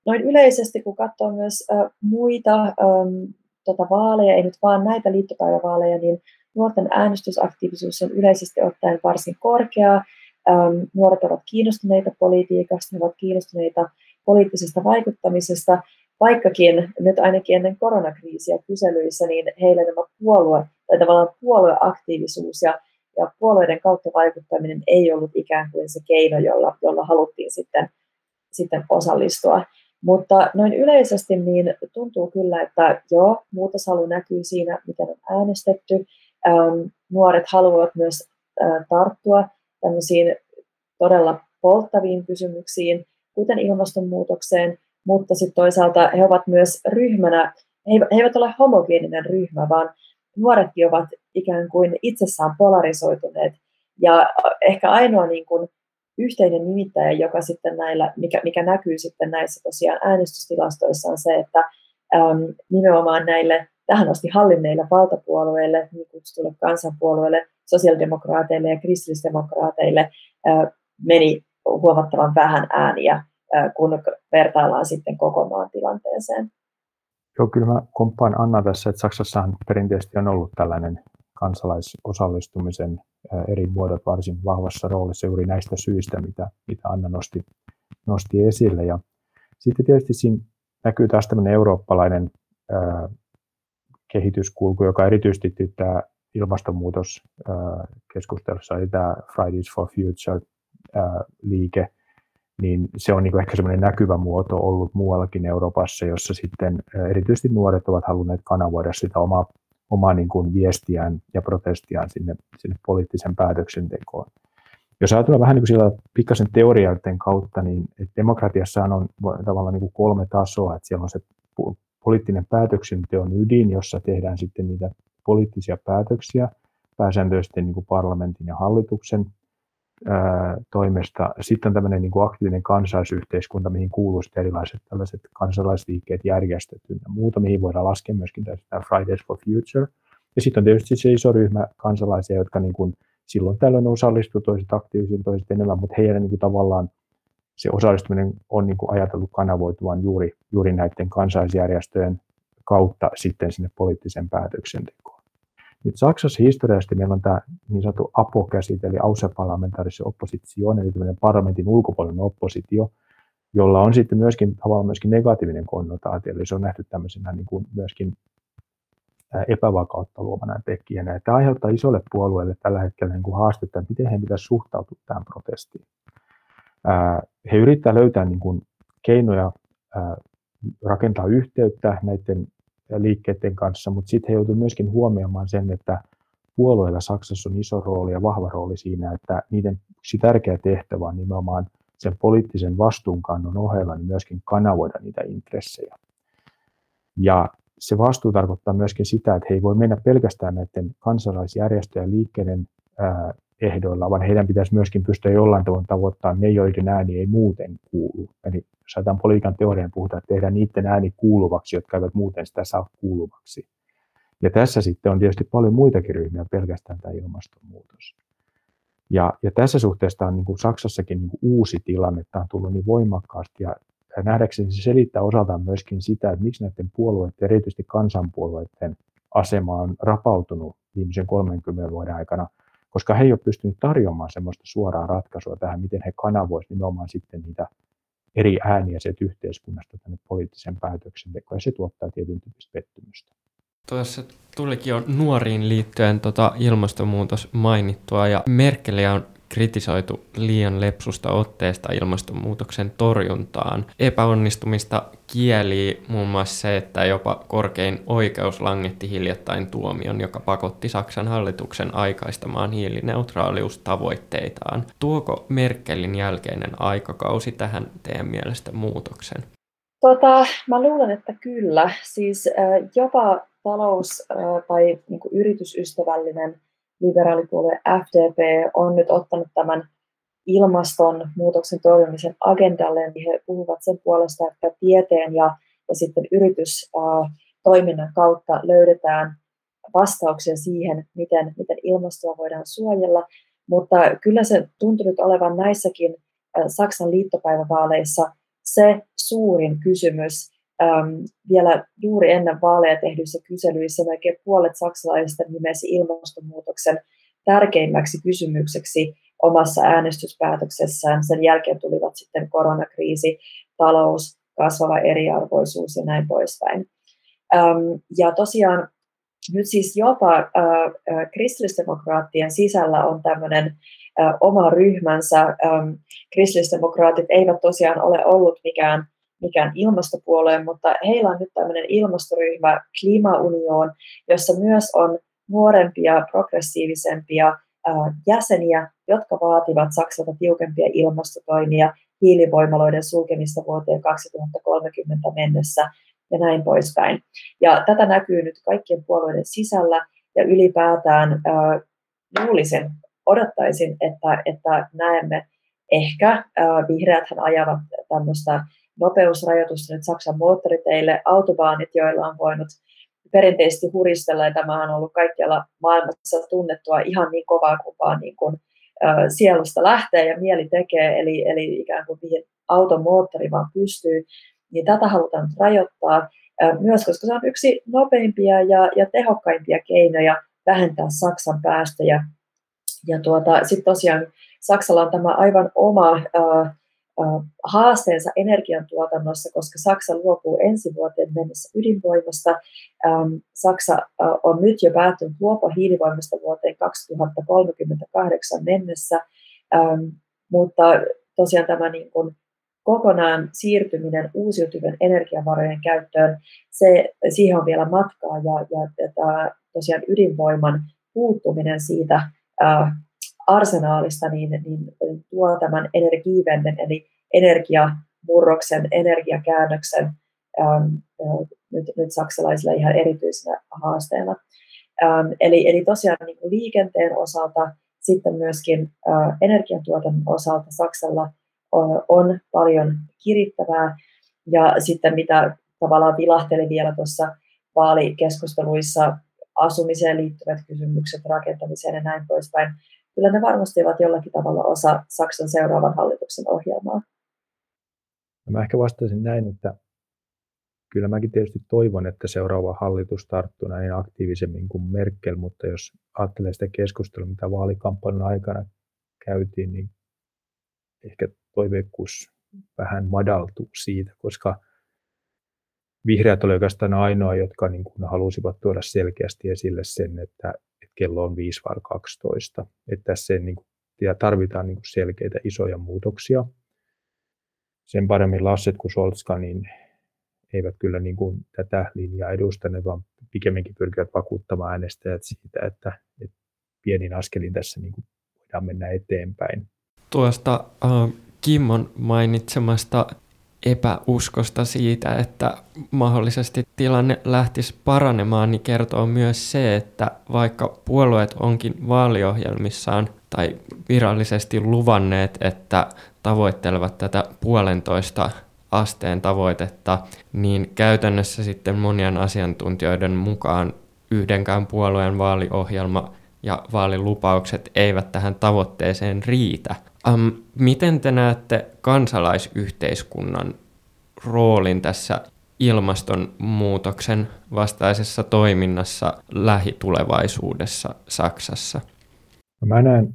noin yleisesti, kun katsoo myös muita tota vaaleja, ei nyt vaan näitä liittopäivävaaleja, niin nuorten äänestysaktiivisuus on yleisesti ottaen varsin korkea. Nuoret ovat kiinnostuneita politiikasta, he ovat kiinnostuneita poliittisesta vaikuttamisesta, vaikkakin nyt ainakin ennen koronakriisiä kyselyissä, niin heille nämä puolue, tai tavallaan puolueaktiivisuus ja, ja puolueiden kautta vaikuttaminen ei ollut ikään kuin se keino, jolla, jolla haluttiin sitten, sitten osallistua. Mutta noin yleisesti niin tuntuu kyllä, että joo, muutoshalu näkyy siinä, miten on äänestetty. Ähm, nuoret haluavat myös äh, tarttua tämmöisiin todella polttaviin kysymyksiin, kuten ilmastonmuutokseen, mutta sitten toisaalta he ovat myös ryhmänä, he eivät ole homogeeninen ryhmä, vaan nuoretkin ovat ikään kuin itsessään polarisoituneet. Ja ehkä ainoa niin kuin yhteinen nimittäjä, joka sitten näillä, mikä, mikä näkyy sitten näissä tosiaan äänestystilastoissa on se, että äm, nimenomaan näille tähän asti hallinneille valtapuolueille, niin kutsutulle kansanpuolueille, sosiaalidemokraateille ja kristillisdemokraateille meni huomattavan vähän ääniä kun vertaillaan sitten koko maan tilanteeseen. Joo, kyllä mä komppaan Anna tässä, että Saksassahan perinteisesti on ollut tällainen kansalaisosallistumisen eri muodot varsin vahvassa roolissa juuri näistä syistä, mitä, mitä Anna nosti, nosti esille. Ja sitten tietysti siinä näkyy taas tämmöinen eurooppalainen ää, kehityskulku, joka erityisesti tämä ilmastonmuutoskeskustelussa, eli tämä Fridays for Future-liike, niin se on niin ehkä semmoinen näkyvä muoto ollut muuallakin Euroopassa, jossa sitten erityisesti nuoret ovat halunneet kanavoida sitä omaa, omaa niin kuin viestiään ja protestiaan sinne, sinne poliittisen päätöksentekoon. Jos ajatellaan vähän niin kuin pikkasen teorioiden kautta, niin demokratiassa on tavallaan niin kuin kolme tasoa, että siellä on se poliittinen päätöksenteon ydin, jossa tehdään sitten niitä poliittisia päätöksiä, pääsääntöisesti niin kuin parlamentin ja hallituksen ää, toimesta. Sitten on tämmöinen niin kuin aktiivinen kansaisyhteiskunta, mihin kuuluu sitten erilaiset tällaiset kansalaisliikkeet, järjestöt ja muuta, mihin voidaan laskea myöskin tämä Fridays for Future. Ja sitten on tietysti se iso ryhmä kansalaisia, jotka niin kuin silloin tällöin osallistuu toiset aktiivisiin, toiset enemmän, mutta heidän niin kuin tavallaan se osallistuminen on niin kuin ajateltu kanavoituvan juuri, juuri näiden kansalaisjärjestöjen kautta sitten sinne poliittisen päätöksentekoon. Nyt Saksassa historiallisesti meillä on tämä niin sanottu APO-käsite, eli außerparlamentarische Opposition, eli tämmöinen parlamentin ulkopuolinen oppositio, jolla on sitten myöskin tavallaan myöskin negatiivinen konnotaatio, eli se on nähty tämmöisenä niin kuin myöskin epävakautta luovana tekijänä. Ja tämä aiheuttaa isolle puolueelle tällä hetkellä niin kuin haastetta, miten he pitäisi suhtautua tähän protestiin. He yrittävät löytää niin kuin keinoja rakentaa yhteyttä näiden liikkeiden kanssa, mutta sitten he joutuivat myöskin huomioimaan sen, että puolueilla Saksassa on iso rooli ja vahva rooli siinä, että niiden yksi tärkeä tehtävä on nimenomaan sen poliittisen vastuunkannon ohella niin myöskin kanavoida niitä intressejä. Ja se vastuu tarkoittaa myöskin sitä, että he ei voi mennä pelkästään näiden kansalaisjärjestöjen liikkeiden ehdoilla, vaan heidän pitäisi myöskin pystyä jollain tavoin tavoittamaan ne, joiden ääni ei muuten kuulu. Eli ajatellaan politiikan teorian puhutaan, että tehdään niiden ääni kuuluvaksi, jotka eivät muuten sitä saa kuuluvaksi. Ja tässä sitten on tietysti paljon muitakin ryhmiä, pelkästään tämä ilmastonmuutos. Ja, ja tässä suhteessa on niin kuin Saksassakin niin kuin uusi tilanne, tämä on tullut niin voimakkaasti ja nähdäkseni se selittää osaltaan myöskin sitä, että miksi näiden puolueiden, erityisesti kansanpuolueiden asema on rapautunut viimeisen 30 vuoden aikana, koska he ei ole pystynyt tarjoamaan semmoista suoraa ratkaisua tähän, miten he kanavoisivat nimenomaan sitten niitä eri ääniä sieltä yhteiskunnasta tänne poliittisen päätöksentekoon, ja se tuottaa tietyn tyyppistä pettymystä. Tuossa tulikin jo nuoriin liittyen tota ilmastonmuutos mainittua, ja Merkeliä on kritisoitu liian lepsusta otteesta ilmastonmuutoksen torjuntaan. Epäonnistumista kieli muun muassa se, että jopa korkein oikeus langetti hiljattain tuomion, joka pakotti Saksan hallituksen aikaistamaan hiilineutraaliustavoitteitaan. Tuoko Merkelin jälkeinen aikakausi tähän teidän mielestä muutoksen? Tota, mä luulen, että kyllä. Siis äh, jopa talous- äh, tai niin yritysystävällinen liberaalipuolue FDP on nyt ottanut tämän ilmastonmuutoksen torjumisen agendalle, niin he puhuvat sen puolesta, että tieteen ja, ja sitten yritystoiminnan kautta löydetään vastauksia siihen, miten, miten ilmastoa voidaan suojella. Mutta kyllä se tuntuu nyt olevan näissäkin Saksan liittopäivävaaleissa se suurin kysymys, äm, vielä juuri ennen vaaleja tehdyissä kyselyissä melkein puolet saksalaisista nimesi ilmastonmuutoksen tärkeimmäksi kysymykseksi omassa äänestyspäätöksessään. Sen jälkeen tulivat sitten koronakriisi, talous, kasvava eriarvoisuus ja näin poispäin. Äm, ja tosiaan nyt siis jopa äh, kristillisdemokraattien sisällä on tämmöinen äh, oma ryhmänsä. Ähm, kristillisdemokraatit eivät tosiaan ole ollut mikään mikään ilmastopuolue, mutta heillä on nyt tämmöinen ilmastoryhmä Klimaunion, jossa myös on nuorempia, progressiivisempia jäseniä, jotka vaativat Saksalta tiukempia ilmastotoimia, hiilivoimaloiden sulkemista vuoteen 2030 mennessä ja näin poispäin. Ja tätä näkyy nyt kaikkien puolueiden sisällä ja ylipäätään äh, luulisin, odottaisin, että, että näemme ehkä äh, vihreäthän ajavat tämmöistä nopeusrajoitusta nyt Saksan moottoriteille, autobaanit, joilla on voinut perinteisesti huristella, ja tämä on ollut kaikkialla maailmassa tunnettua ihan niin kovaa kuin vaan niin kuin, ä, sielusta lähtee ja mieli tekee, eli, eli ikään kuin mihin auton moottori vaan pystyy, niin tätä halutaan nyt rajoittaa. myös, koska se on yksi nopeimpia ja, ja tehokkaimpia keinoja vähentää Saksan päästöjä. Ja tuota, sitten tosiaan Saksalla on tämä aivan oma äh, haasteensa energiantuotannossa, koska Saksa luopuu ensi vuoteen mennessä ydinvoimasta. Saksa on nyt jo päättynyt luopua hiilivoimasta vuoteen 2038 mennessä, mutta tosiaan tämä niin kuin kokonaan siirtyminen uusiutuvien energiavarojen käyttöön, se, siihen on vielä matkaa ja, ja, ja tosiaan ydinvoiman puuttuminen siitä arsenaalista, niin, niin tuo tämän energiivenden, eli energiamurroksen, energiakäännöksen äh, nyt, nyt saksalaisilla ihan erityisenä haasteena. Ähm, eli, eli tosiaan niin kuin liikenteen osalta, sitten myöskin äh, energiantuotannon osalta Saksalla äh, on paljon kirittävää. Ja sitten mitä tavallaan vilahteli vielä tuossa vaalikeskusteluissa, asumiseen liittyvät kysymykset, rakentamiseen ja näin poispäin, kyllä ne varmasti ovat jollakin tavalla osa Saksan seuraavan hallituksen ohjelmaa. Mä ehkä vastasin näin, että kyllä mäkin tietysti toivon, että seuraava hallitus tarttuu näin aktiivisemmin kuin Merkel, mutta jos ajattelee sitä keskustelua, mitä vaalikampanjan aikana käytiin, niin ehkä toiveikkuus vähän madaltuu siitä, koska vihreät oli oikeastaan ainoa, jotka niin kuin halusivat tuoda selkeästi esille sen, että kello on 5 vai 12. Että tässä niin kuin, ja tarvitaan niin kuin selkeitä isoja muutoksia. Sen paremmin Lasset kuin Soltska, niin eivät kyllä niin kuin tätä linjaa edustaneet, vaan pikemminkin pyrkivät vakuuttamaan äänestäjät siitä, että, että pienin askelin tässä niin kuin voidaan mennä eteenpäin. Tuosta äh, Kimmon mainitsemasta epäuskosta siitä, että mahdollisesti tilanne lähtisi paranemaan, niin kertoo myös se, että vaikka puolueet onkin vaaliohjelmissaan tai virallisesti luvanneet, että tavoittelevat tätä puolentoista asteen tavoitetta, niin käytännössä sitten monien asiantuntijoiden mukaan yhdenkään puolueen vaaliohjelma ja vaalilupaukset eivät tähän tavoitteeseen riitä. Um, miten te näette kansalaisyhteiskunnan roolin tässä ilmastonmuutoksen vastaisessa toiminnassa lähitulevaisuudessa Saksassa? No mä näen,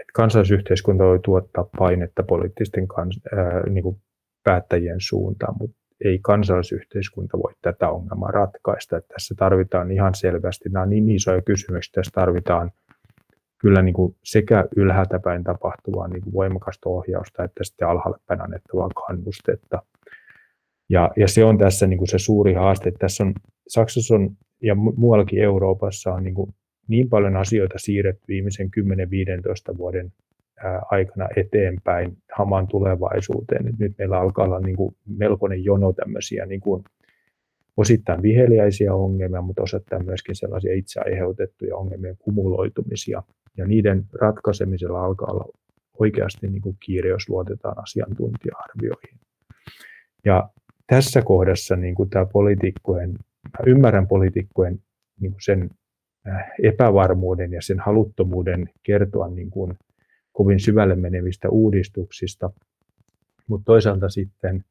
että kansalaisyhteiskunta voi tuottaa painetta poliittisten kans, ää, niin kuin päättäjien suuntaan, mutta ei kansalaisyhteiskunta voi tätä ongelmaa ratkaista. Että tässä tarvitaan ihan selvästi, nämä on niin isoja kysymyksiä, tässä tarvitaan kyllä niin kuin sekä ylhäältä päin tapahtuvaa niin kuin voimakasta ohjausta että sitten alhaalle päin annettavaa kannustetta. Ja, ja se on tässä niin kuin se suuri haaste. Tässä on, Saksassa on, ja muuallakin Euroopassa on niin, kuin niin paljon asioita siirretty viimeisen 10-15 vuoden aikana eteenpäin hamaan tulevaisuuteen. Et nyt meillä alkaa olla niin kuin melkoinen jono tämmöisiä niin kuin osittain viheliäisiä ongelmia, mutta osittain myöskin sellaisia itse aiheutettuja ongelmien kumuloitumisia. Ja niiden ratkaisemisella alkaa olla oikeasti niin kuin kiire, jos luotetaan asiantuntija-arvioihin. Ja tässä kohdassa niin kuin tämä poliitikkojen, mä ymmärrän poliitikkojen niin sen epävarmuuden ja sen haluttomuuden kertoa niin kuin kovin syvälle menevistä uudistuksista, mutta toisaalta sitten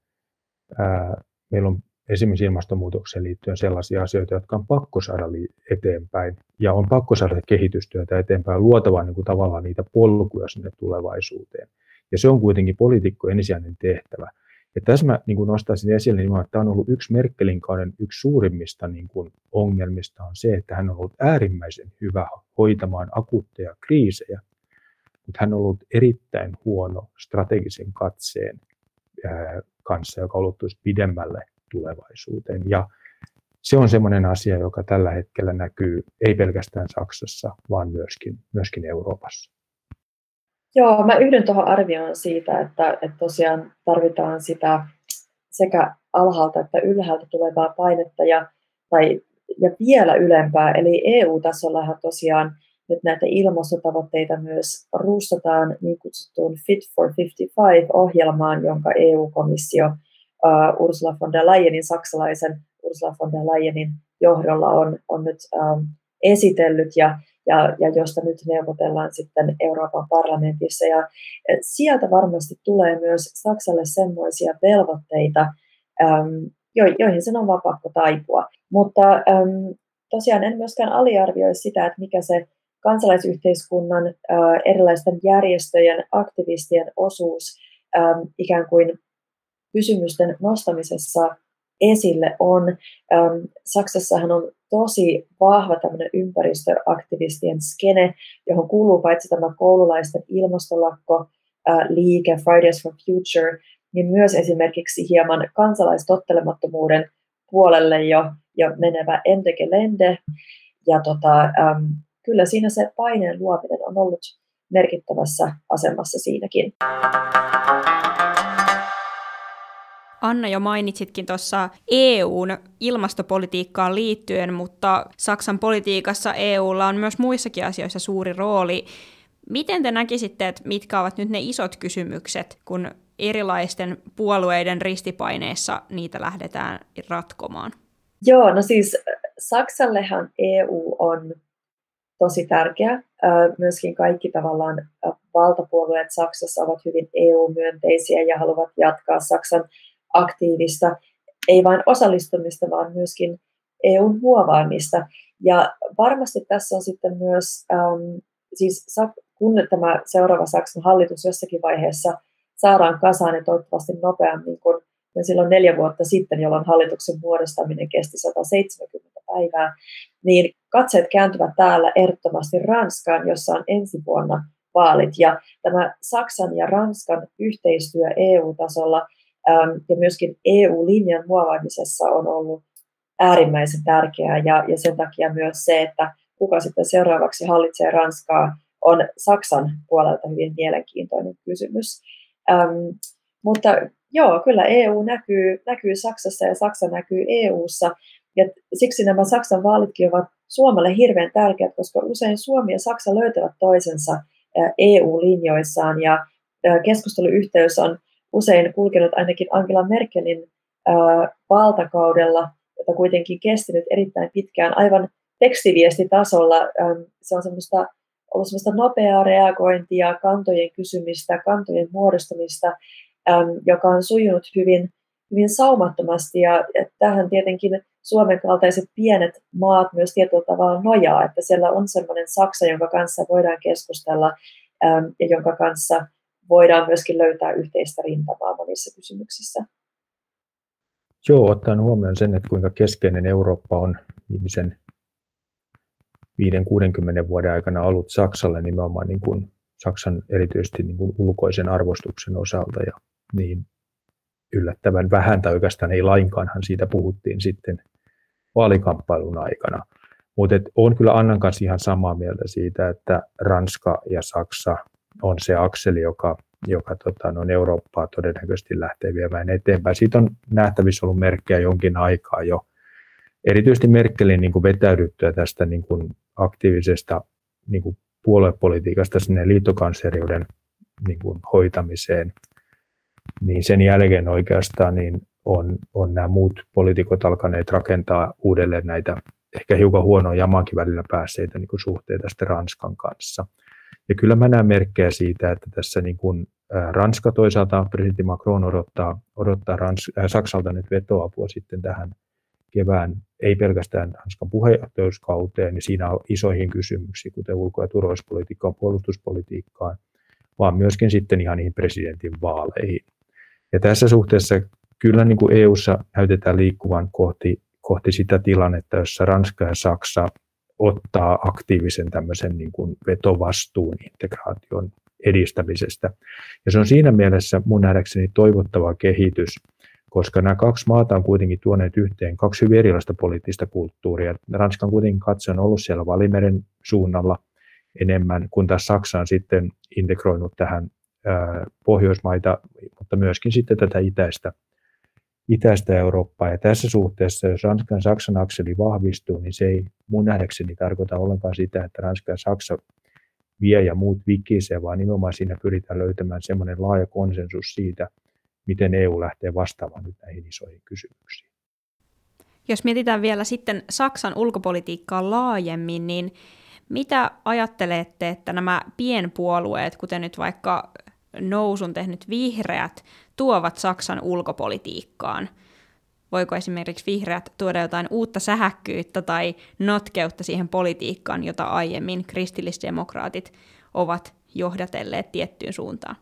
ää, meillä on esimerkiksi ilmastonmuutokseen liittyen sellaisia asioita, jotka on pakko saada eteenpäin ja on pakko saada kehitystyötä eteenpäin luotava niin kuin tavallaan niitä polkuja sinne tulevaisuuteen. Ja se on kuitenkin poliitikko ensisijainen tehtävä. Ja tässä mä niin nostaisin esille, niin että tämä on ollut yksi Merkelin kauden yksi suurimmista niin kuin ongelmista on se, että hän on ollut äärimmäisen hyvä hoitamaan akuutteja kriisejä, mutta hän on ollut erittäin huono strategisen katseen kanssa, joka ulottuisi pidemmälle tulevaisuuteen. Ja se on sellainen asia, joka tällä hetkellä näkyy ei pelkästään Saksassa, vaan myöskin, myöskin Euroopassa. Joo, mä yhdyn tuohon arvioon siitä, että, että tosiaan tarvitaan sitä sekä alhaalta että ylhäältä tulevaa painetta ja, tai, ja vielä ylempää. Eli EU-tasollahan tosiaan nyt näitä ilmastotavoitteita myös ruustataan niin kutsuttuun Fit for 55-ohjelmaan, jonka EU-komissio uh, Ursula von der Leyenin, saksalaisen Ursula von der Leyenin johdolla on, on nyt um, esitellyt ja, ja, ja josta nyt neuvotellaan sitten Euroopan parlamentissa. Ja sieltä varmasti tulee myös Saksalle semmoisia velvoitteita, um, jo, joihin sen on vaan pakko taipua. Mutta äm, tosiaan en myöskään aliarvioi sitä, että mikä se kansalaisyhteiskunnan erilaisten järjestöjen, aktivistien osuus ikään kuin kysymysten nostamisessa esille on. Saksassahan on tosi vahva tämmöinen ympäristöaktivistien skene, johon kuuluu paitsi tämä koululaisten ilmastolakko, liike Fridays for Future, niin myös esimerkiksi hieman kansalaistottelemattomuuden puolelle jo, jo menevä Ende Gelände. Ja tota, kyllä siinä se paineen luominen on ollut merkittävässä asemassa siinäkin. Anna jo mainitsitkin tuossa EUn ilmastopolitiikkaan liittyen, mutta Saksan politiikassa EUlla on myös muissakin asioissa suuri rooli. Miten te näkisitte, että mitkä ovat nyt ne isot kysymykset, kun erilaisten puolueiden ristipaineessa niitä lähdetään ratkomaan? Joo, no siis Saksallehan EU on tosi tärkeä. Myöskin kaikki tavallaan valtapuolueet Saksassa ovat hyvin EU-myönteisiä ja haluavat jatkaa Saksan aktiivista, ei vain osallistumista, vaan myöskin EUn muovaamista. Ja varmasti tässä on sitten myös, ähm, siis kun tämä seuraava Saksan hallitus jossakin vaiheessa saadaan kasaan ja toivottavasti nopeammin kuin silloin neljä vuotta sitten, jolloin hallituksen muodostaminen kesti 170 päivää, niin katseet kääntyvät täällä ehdottomasti Ranskaan, jossa on ensi vuonna vaalit. Ja tämä Saksan ja Ranskan yhteistyö EU-tasolla – ja myöskin EU-linjan muovaamisessa on ollut äärimmäisen tärkeää ja, ja sen takia myös se, että kuka sitten seuraavaksi hallitsee Ranskaa, on Saksan puolelta hyvin mielenkiintoinen kysymys. Ähm, mutta joo, kyllä EU näkyy, näkyy Saksassa ja Saksa näkyy EUssa. Ja siksi nämä Saksan vaalitkin ovat Suomelle hirveän tärkeät, koska usein Suomi ja Saksa löytävät toisensa EU-linjoissaan ja keskusteluyhteys on usein kulkenut ainakin Angela Merkelin valtakaudella, jota kuitenkin kesti nyt erittäin pitkään aivan tekstiviestitasolla. Se on semmoista, ollut semmoista nopeaa reagointia, kantojen kysymistä, kantojen muodostamista, joka on sujunut hyvin, hyvin saumattomasti. Ja tähän tietenkin Suomen kaltaiset pienet maat myös tietyllä tavalla nojaa, että siellä on semmoinen Saksa, jonka kanssa voidaan keskustella ja jonka kanssa – voidaan myöskin löytää yhteistä rintamaa monissa kysymyksissä. Joo, ottaen huomioon sen, että kuinka keskeinen Eurooppa on viimeisen 5-60 vuoden aikana ollut Saksalle nimenomaan niin kuin Saksan erityisesti niin kuin ulkoisen arvostuksen osalta ja niin yllättävän vähän tai oikeastaan ei lainkaanhan siitä puhuttiin sitten vaalikamppailun aikana. Mutta on kyllä Annan kanssa ihan samaa mieltä siitä, että Ranska ja Saksa on se akseli, joka, joka tota, no, Eurooppaa todennäköisesti lähtee viemään eteenpäin. Siitä on nähtävissä ollut merkkejä jonkin aikaa jo. Erityisesti Merkelin niin kuin vetäydyttyä tästä niin kuin aktiivisesta niin kuin puoluepolitiikasta sinne liittokansleriuden niin kuin hoitamiseen, niin sen jälkeen oikeastaan niin on, on nämä muut poliitikot alkaneet rakentaa uudelleen näitä ehkä hiukan huonoa jamaankin välillä päässeitä niin kuin suhteita sitten Ranskan kanssa. Ja kyllä mä näen merkkejä siitä, että tässä niin kuin Ranska toisaalta, presidentti Macron odottaa, odottaa Rans, äh, Saksalta nyt vetoapua sitten tähän kevään, ei pelkästään Ranskan puheenjohtajuuskauteen, niin siinä on isoihin kysymyksiin, kuten ulko- ja turvallisuuspolitiikkaan, puolustuspolitiikkaan, vaan myöskin sitten ihan niihin presidentin vaaleihin. Ja tässä suhteessa kyllä niin kuin EU-ssa näytetään liikkuvan kohti, kohti sitä tilannetta, jossa Ranska ja Saksa ottaa aktiivisen tämmöisen niin kuin vetovastuun integraation edistämisestä. Ja se on siinä mielessä mun nähdäkseni toivottava kehitys, koska nämä kaksi maata on kuitenkin tuoneet yhteen kaksi hyvin erilaista poliittista kulttuuria. Ranska on kuitenkin katse on ollut siellä Valimeren suunnalla enemmän, kun taas Saksa on sitten integroinut tähän Pohjoismaita, mutta myöskin sitten tätä itäistä itäistä Eurooppaa. Ja tässä suhteessa, jos Ranskan Saksan akseli vahvistuu, niin se ei mun nähdäkseni tarkoita ollenkaan sitä, että Ranska ja Saksa vie ja muut vikisee, vaan nimenomaan siinä pyritään löytämään semmoinen laaja konsensus siitä, miten EU lähtee vastaamaan nyt näihin isoihin kysymyksiin. Jos mietitään vielä sitten Saksan ulkopolitiikkaa laajemmin, niin mitä ajattelette, että nämä pienpuolueet, kuten nyt vaikka nousun tehnyt vihreät, tuovat Saksan ulkopolitiikkaan? Voiko esimerkiksi vihreät tuoda jotain uutta sähäkkyyttä tai notkeutta siihen politiikkaan, jota aiemmin kristillisdemokraatit ovat johdatelleet tiettyyn suuntaan?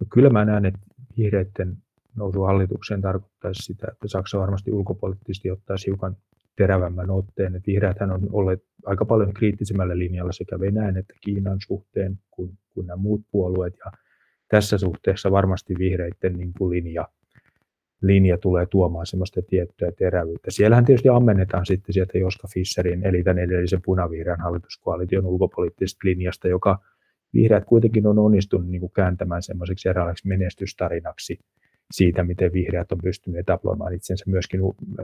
No kyllä mä näen, että vihreiden nousu hallitukseen tarkoittaisi sitä, että Saksa varmasti ulkopoliittisesti ottaisi hiukan terävämmän otteen. Että vihreäthän on olleet aika paljon kriittisemmällä linjalla sekä Venäjän että Kiinan suhteen kuin, kuin nämä muut puolueet. Ja tässä suhteessa varmasti vihreiden niin kuin linja, linja tulee tuomaan semmoista tiettyä terävyyttä. Siellähän tietysti ammennetaan sitten sieltä Joska Fisserin, eli tämän edellisen punavihreän hallituskoalition ulkopoliittisesta linjasta, joka vihreät kuitenkin on onnistunut niin kuin kääntämään semmoiseksi eräänlaiseksi menestystarinaksi siitä, miten vihreät on pystyneet etabloimaan itsensä myöskin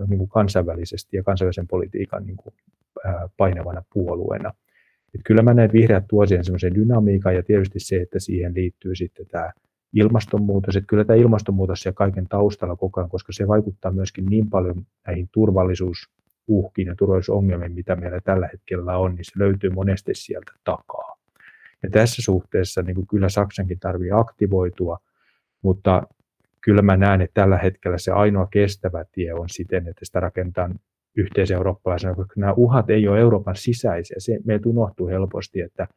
niin kuin kansainvälisesti ja kansainvälisen politiikan niin kuin, painavana puolueena. Et kyllä mä näen, vihreät tuo siihen semmoisen dynamiikan ja tietysti se, että siihen liittyy sitten tämä ilmastonmuutos. Että kyllä tämä ilmastonmuutos ja kaiken taustalla koko ajan, koska se vaikuttaa myöskin niin paljon näihin turvallisuusuhkiin ja turvallisuusongelmiin, mitä meillä tällä hetkellä on, niin se löytyy monesti sieltä takaa. Ja tässä suhteessa niin kyllä Saksankin tarvii aktivoitua, mutta kyllä mä näen, että tällä hetkellä se ainoa kestävä tie on siten, että sitä rakentaa yhteiseurooppalaisena, koska nämä uhat ei ole Euroopan sisäisiä. Se meiltä unohtuu helposti, että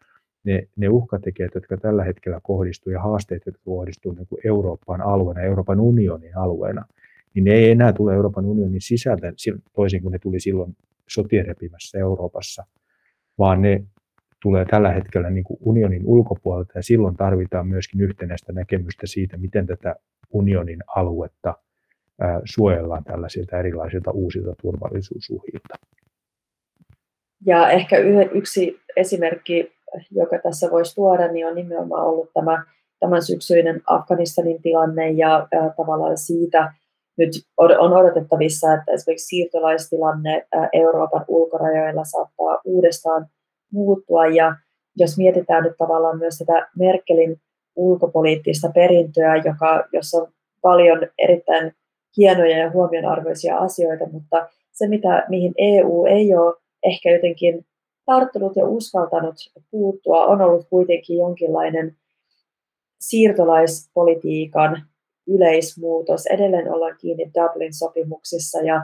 ne, ne uhkatekijät, jotka tällä hetkellä kohdistuu ja haasteet, jotka kohdistuu niin kuin Euroopan alueena, Euroopan unionin alueena, niin ne ei enää tule Euroopan unionin sisältä toisin kuin ne tuli silloin sotien repimässä Euroopassa, vaan ne tulee tällä hetkellä niin kuin unionin ulkopuolelta ja silloin tarvitaan myöskin yhtenäistä näkemystä siitä, miten tätä unionin aluetta suojellaan tällaisilta erilaisilta uusilta turvallisuusuhilta. Ja ehkä yksi esimerkki, joka tässä voisi tuoda, niin on nimenomaan ollut tämä tämän syksyinen Afganistanin tilanne ja tavallaan siitä nyt on odotettavissa, että esimerkiksi siirtolaistilanne Euroopan ulkorajoilla saattaa uudestaan muuttua ja jos mietitään nyt tavallaan myös sitä Merkelin ulkopoliittista perintöä, joka, jossa on paljon erittäin hienoja ja huomionarvoisia asioita, mutta se, mitä, mihin EU ei ole ehkä jotenkin tarttunut ja uskaltanut puuttua, on ollut kuitenkin jonkinlainen siirtolaispolitiikan yleismuutos. Edelleen ollaan kiinni Dublin-sopimuksissa ja,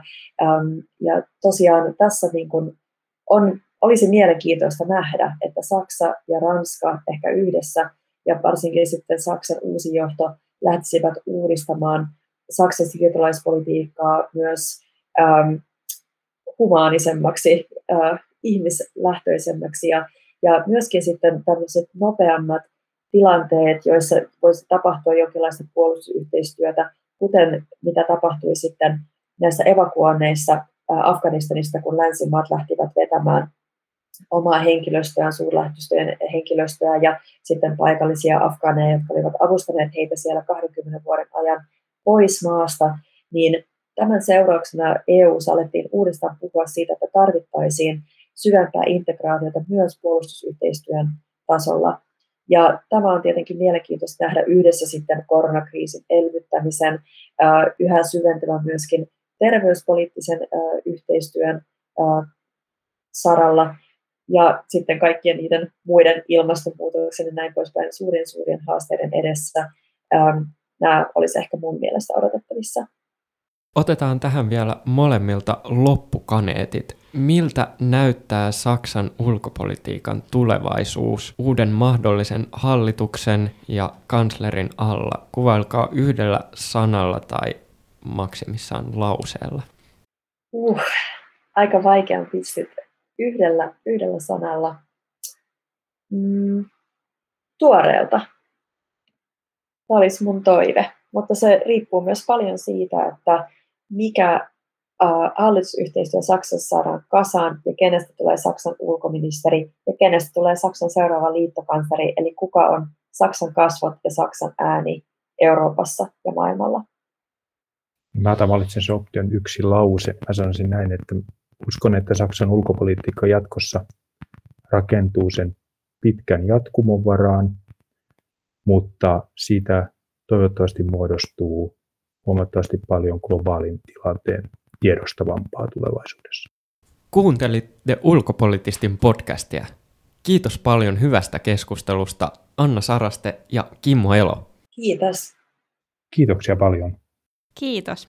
äm, ja tosiaan tässä niin kuin on, olisi mielenkiintoista nähdä, että Saksa ja Ranska ehkä yhdessä ja varsinkin sitten Saksan uusi johto lähtisivät uudistamaan Saksan siirtolaispolitiikkaa myös ähm, humaanisemmaksi, äh, ihmislähtöisemmäksi. Ja, ja myöskin sitten tämmöiset nopeammat tilanteet, joissa voisi tapahtua jonkinlaista puolustusyhteistyötä, kuten mitä tapahtui sitten näissä evakuoinneissa äh, Afganistanista, kun länsimaat lähtivät vetämään omaa henkilöstöään, suurlähetystöjen henkilöstöä ja sitten paikallisia afgaaneja, jotka olivat avustaneet heitä siellä 20 vuoden ajan pois maasta, niin tämän seurauksena EU alettiin uudestaan puhua siitä, että tarvittaisiin syvempää integraatiota myös puolustusyhteistyön tasolla. Ja tämä on tietenkin mielenkiintoista nähdä yhdessä sitten koronakriisin elvyttämisen, yhä syventävän myöskin terveyspoliittisen yhteistyön saralla ja sitten kaikkien niiden muiden ilmastonmuutoksen ja näin poispäin suurien suurien haasteiden edessä. Ähm, nämä olisi ehkä mun mielestä odotettavissa. Otetaan tähän vielä molemmilta loppukaneetit. Miltä näyttää Saksan ulkopolitiikan tulevaisuus uuden mahdollisen hallituksen ja kanslerin alla? Kuvailkaa yhdellä sanalla tai maksimissaan lauseella. Uh, aika vaikea pystyä yhdellä, yhdellä sanalla mm, tuoreelta. Tämä olisi mun toive, mutta se riippuu myös paljon siitä, että mikä hallitusyhteistyö Saksassa saadaan kasaan ja kenestä tulee Saksan ulkoministeri ja kenestä tulee Saksan seuraava liittokansleri, eli kuka on Saksan kasvot ja Saksan ääni Euroopassa ja maailmalla. Mä valitsen se option yksi lause. Mä sanoisin näin, että Uskon, että Saksan ulkopolitiikka jatkossa rakentuu sen pitkän jatkumon varaan, mutta siitä toivottavasti muodostuu huomattavasti paljon globaalin tilanteen tiedostavampaa tulevaisuudessa. Kuuntelitte Ulkopolitistin podcastia. Kiitos paljon hyvästä keskustelusta Anna Saraste ja Kimmo Elo. Kiitos. Kiitoksia paljon. Kiitos.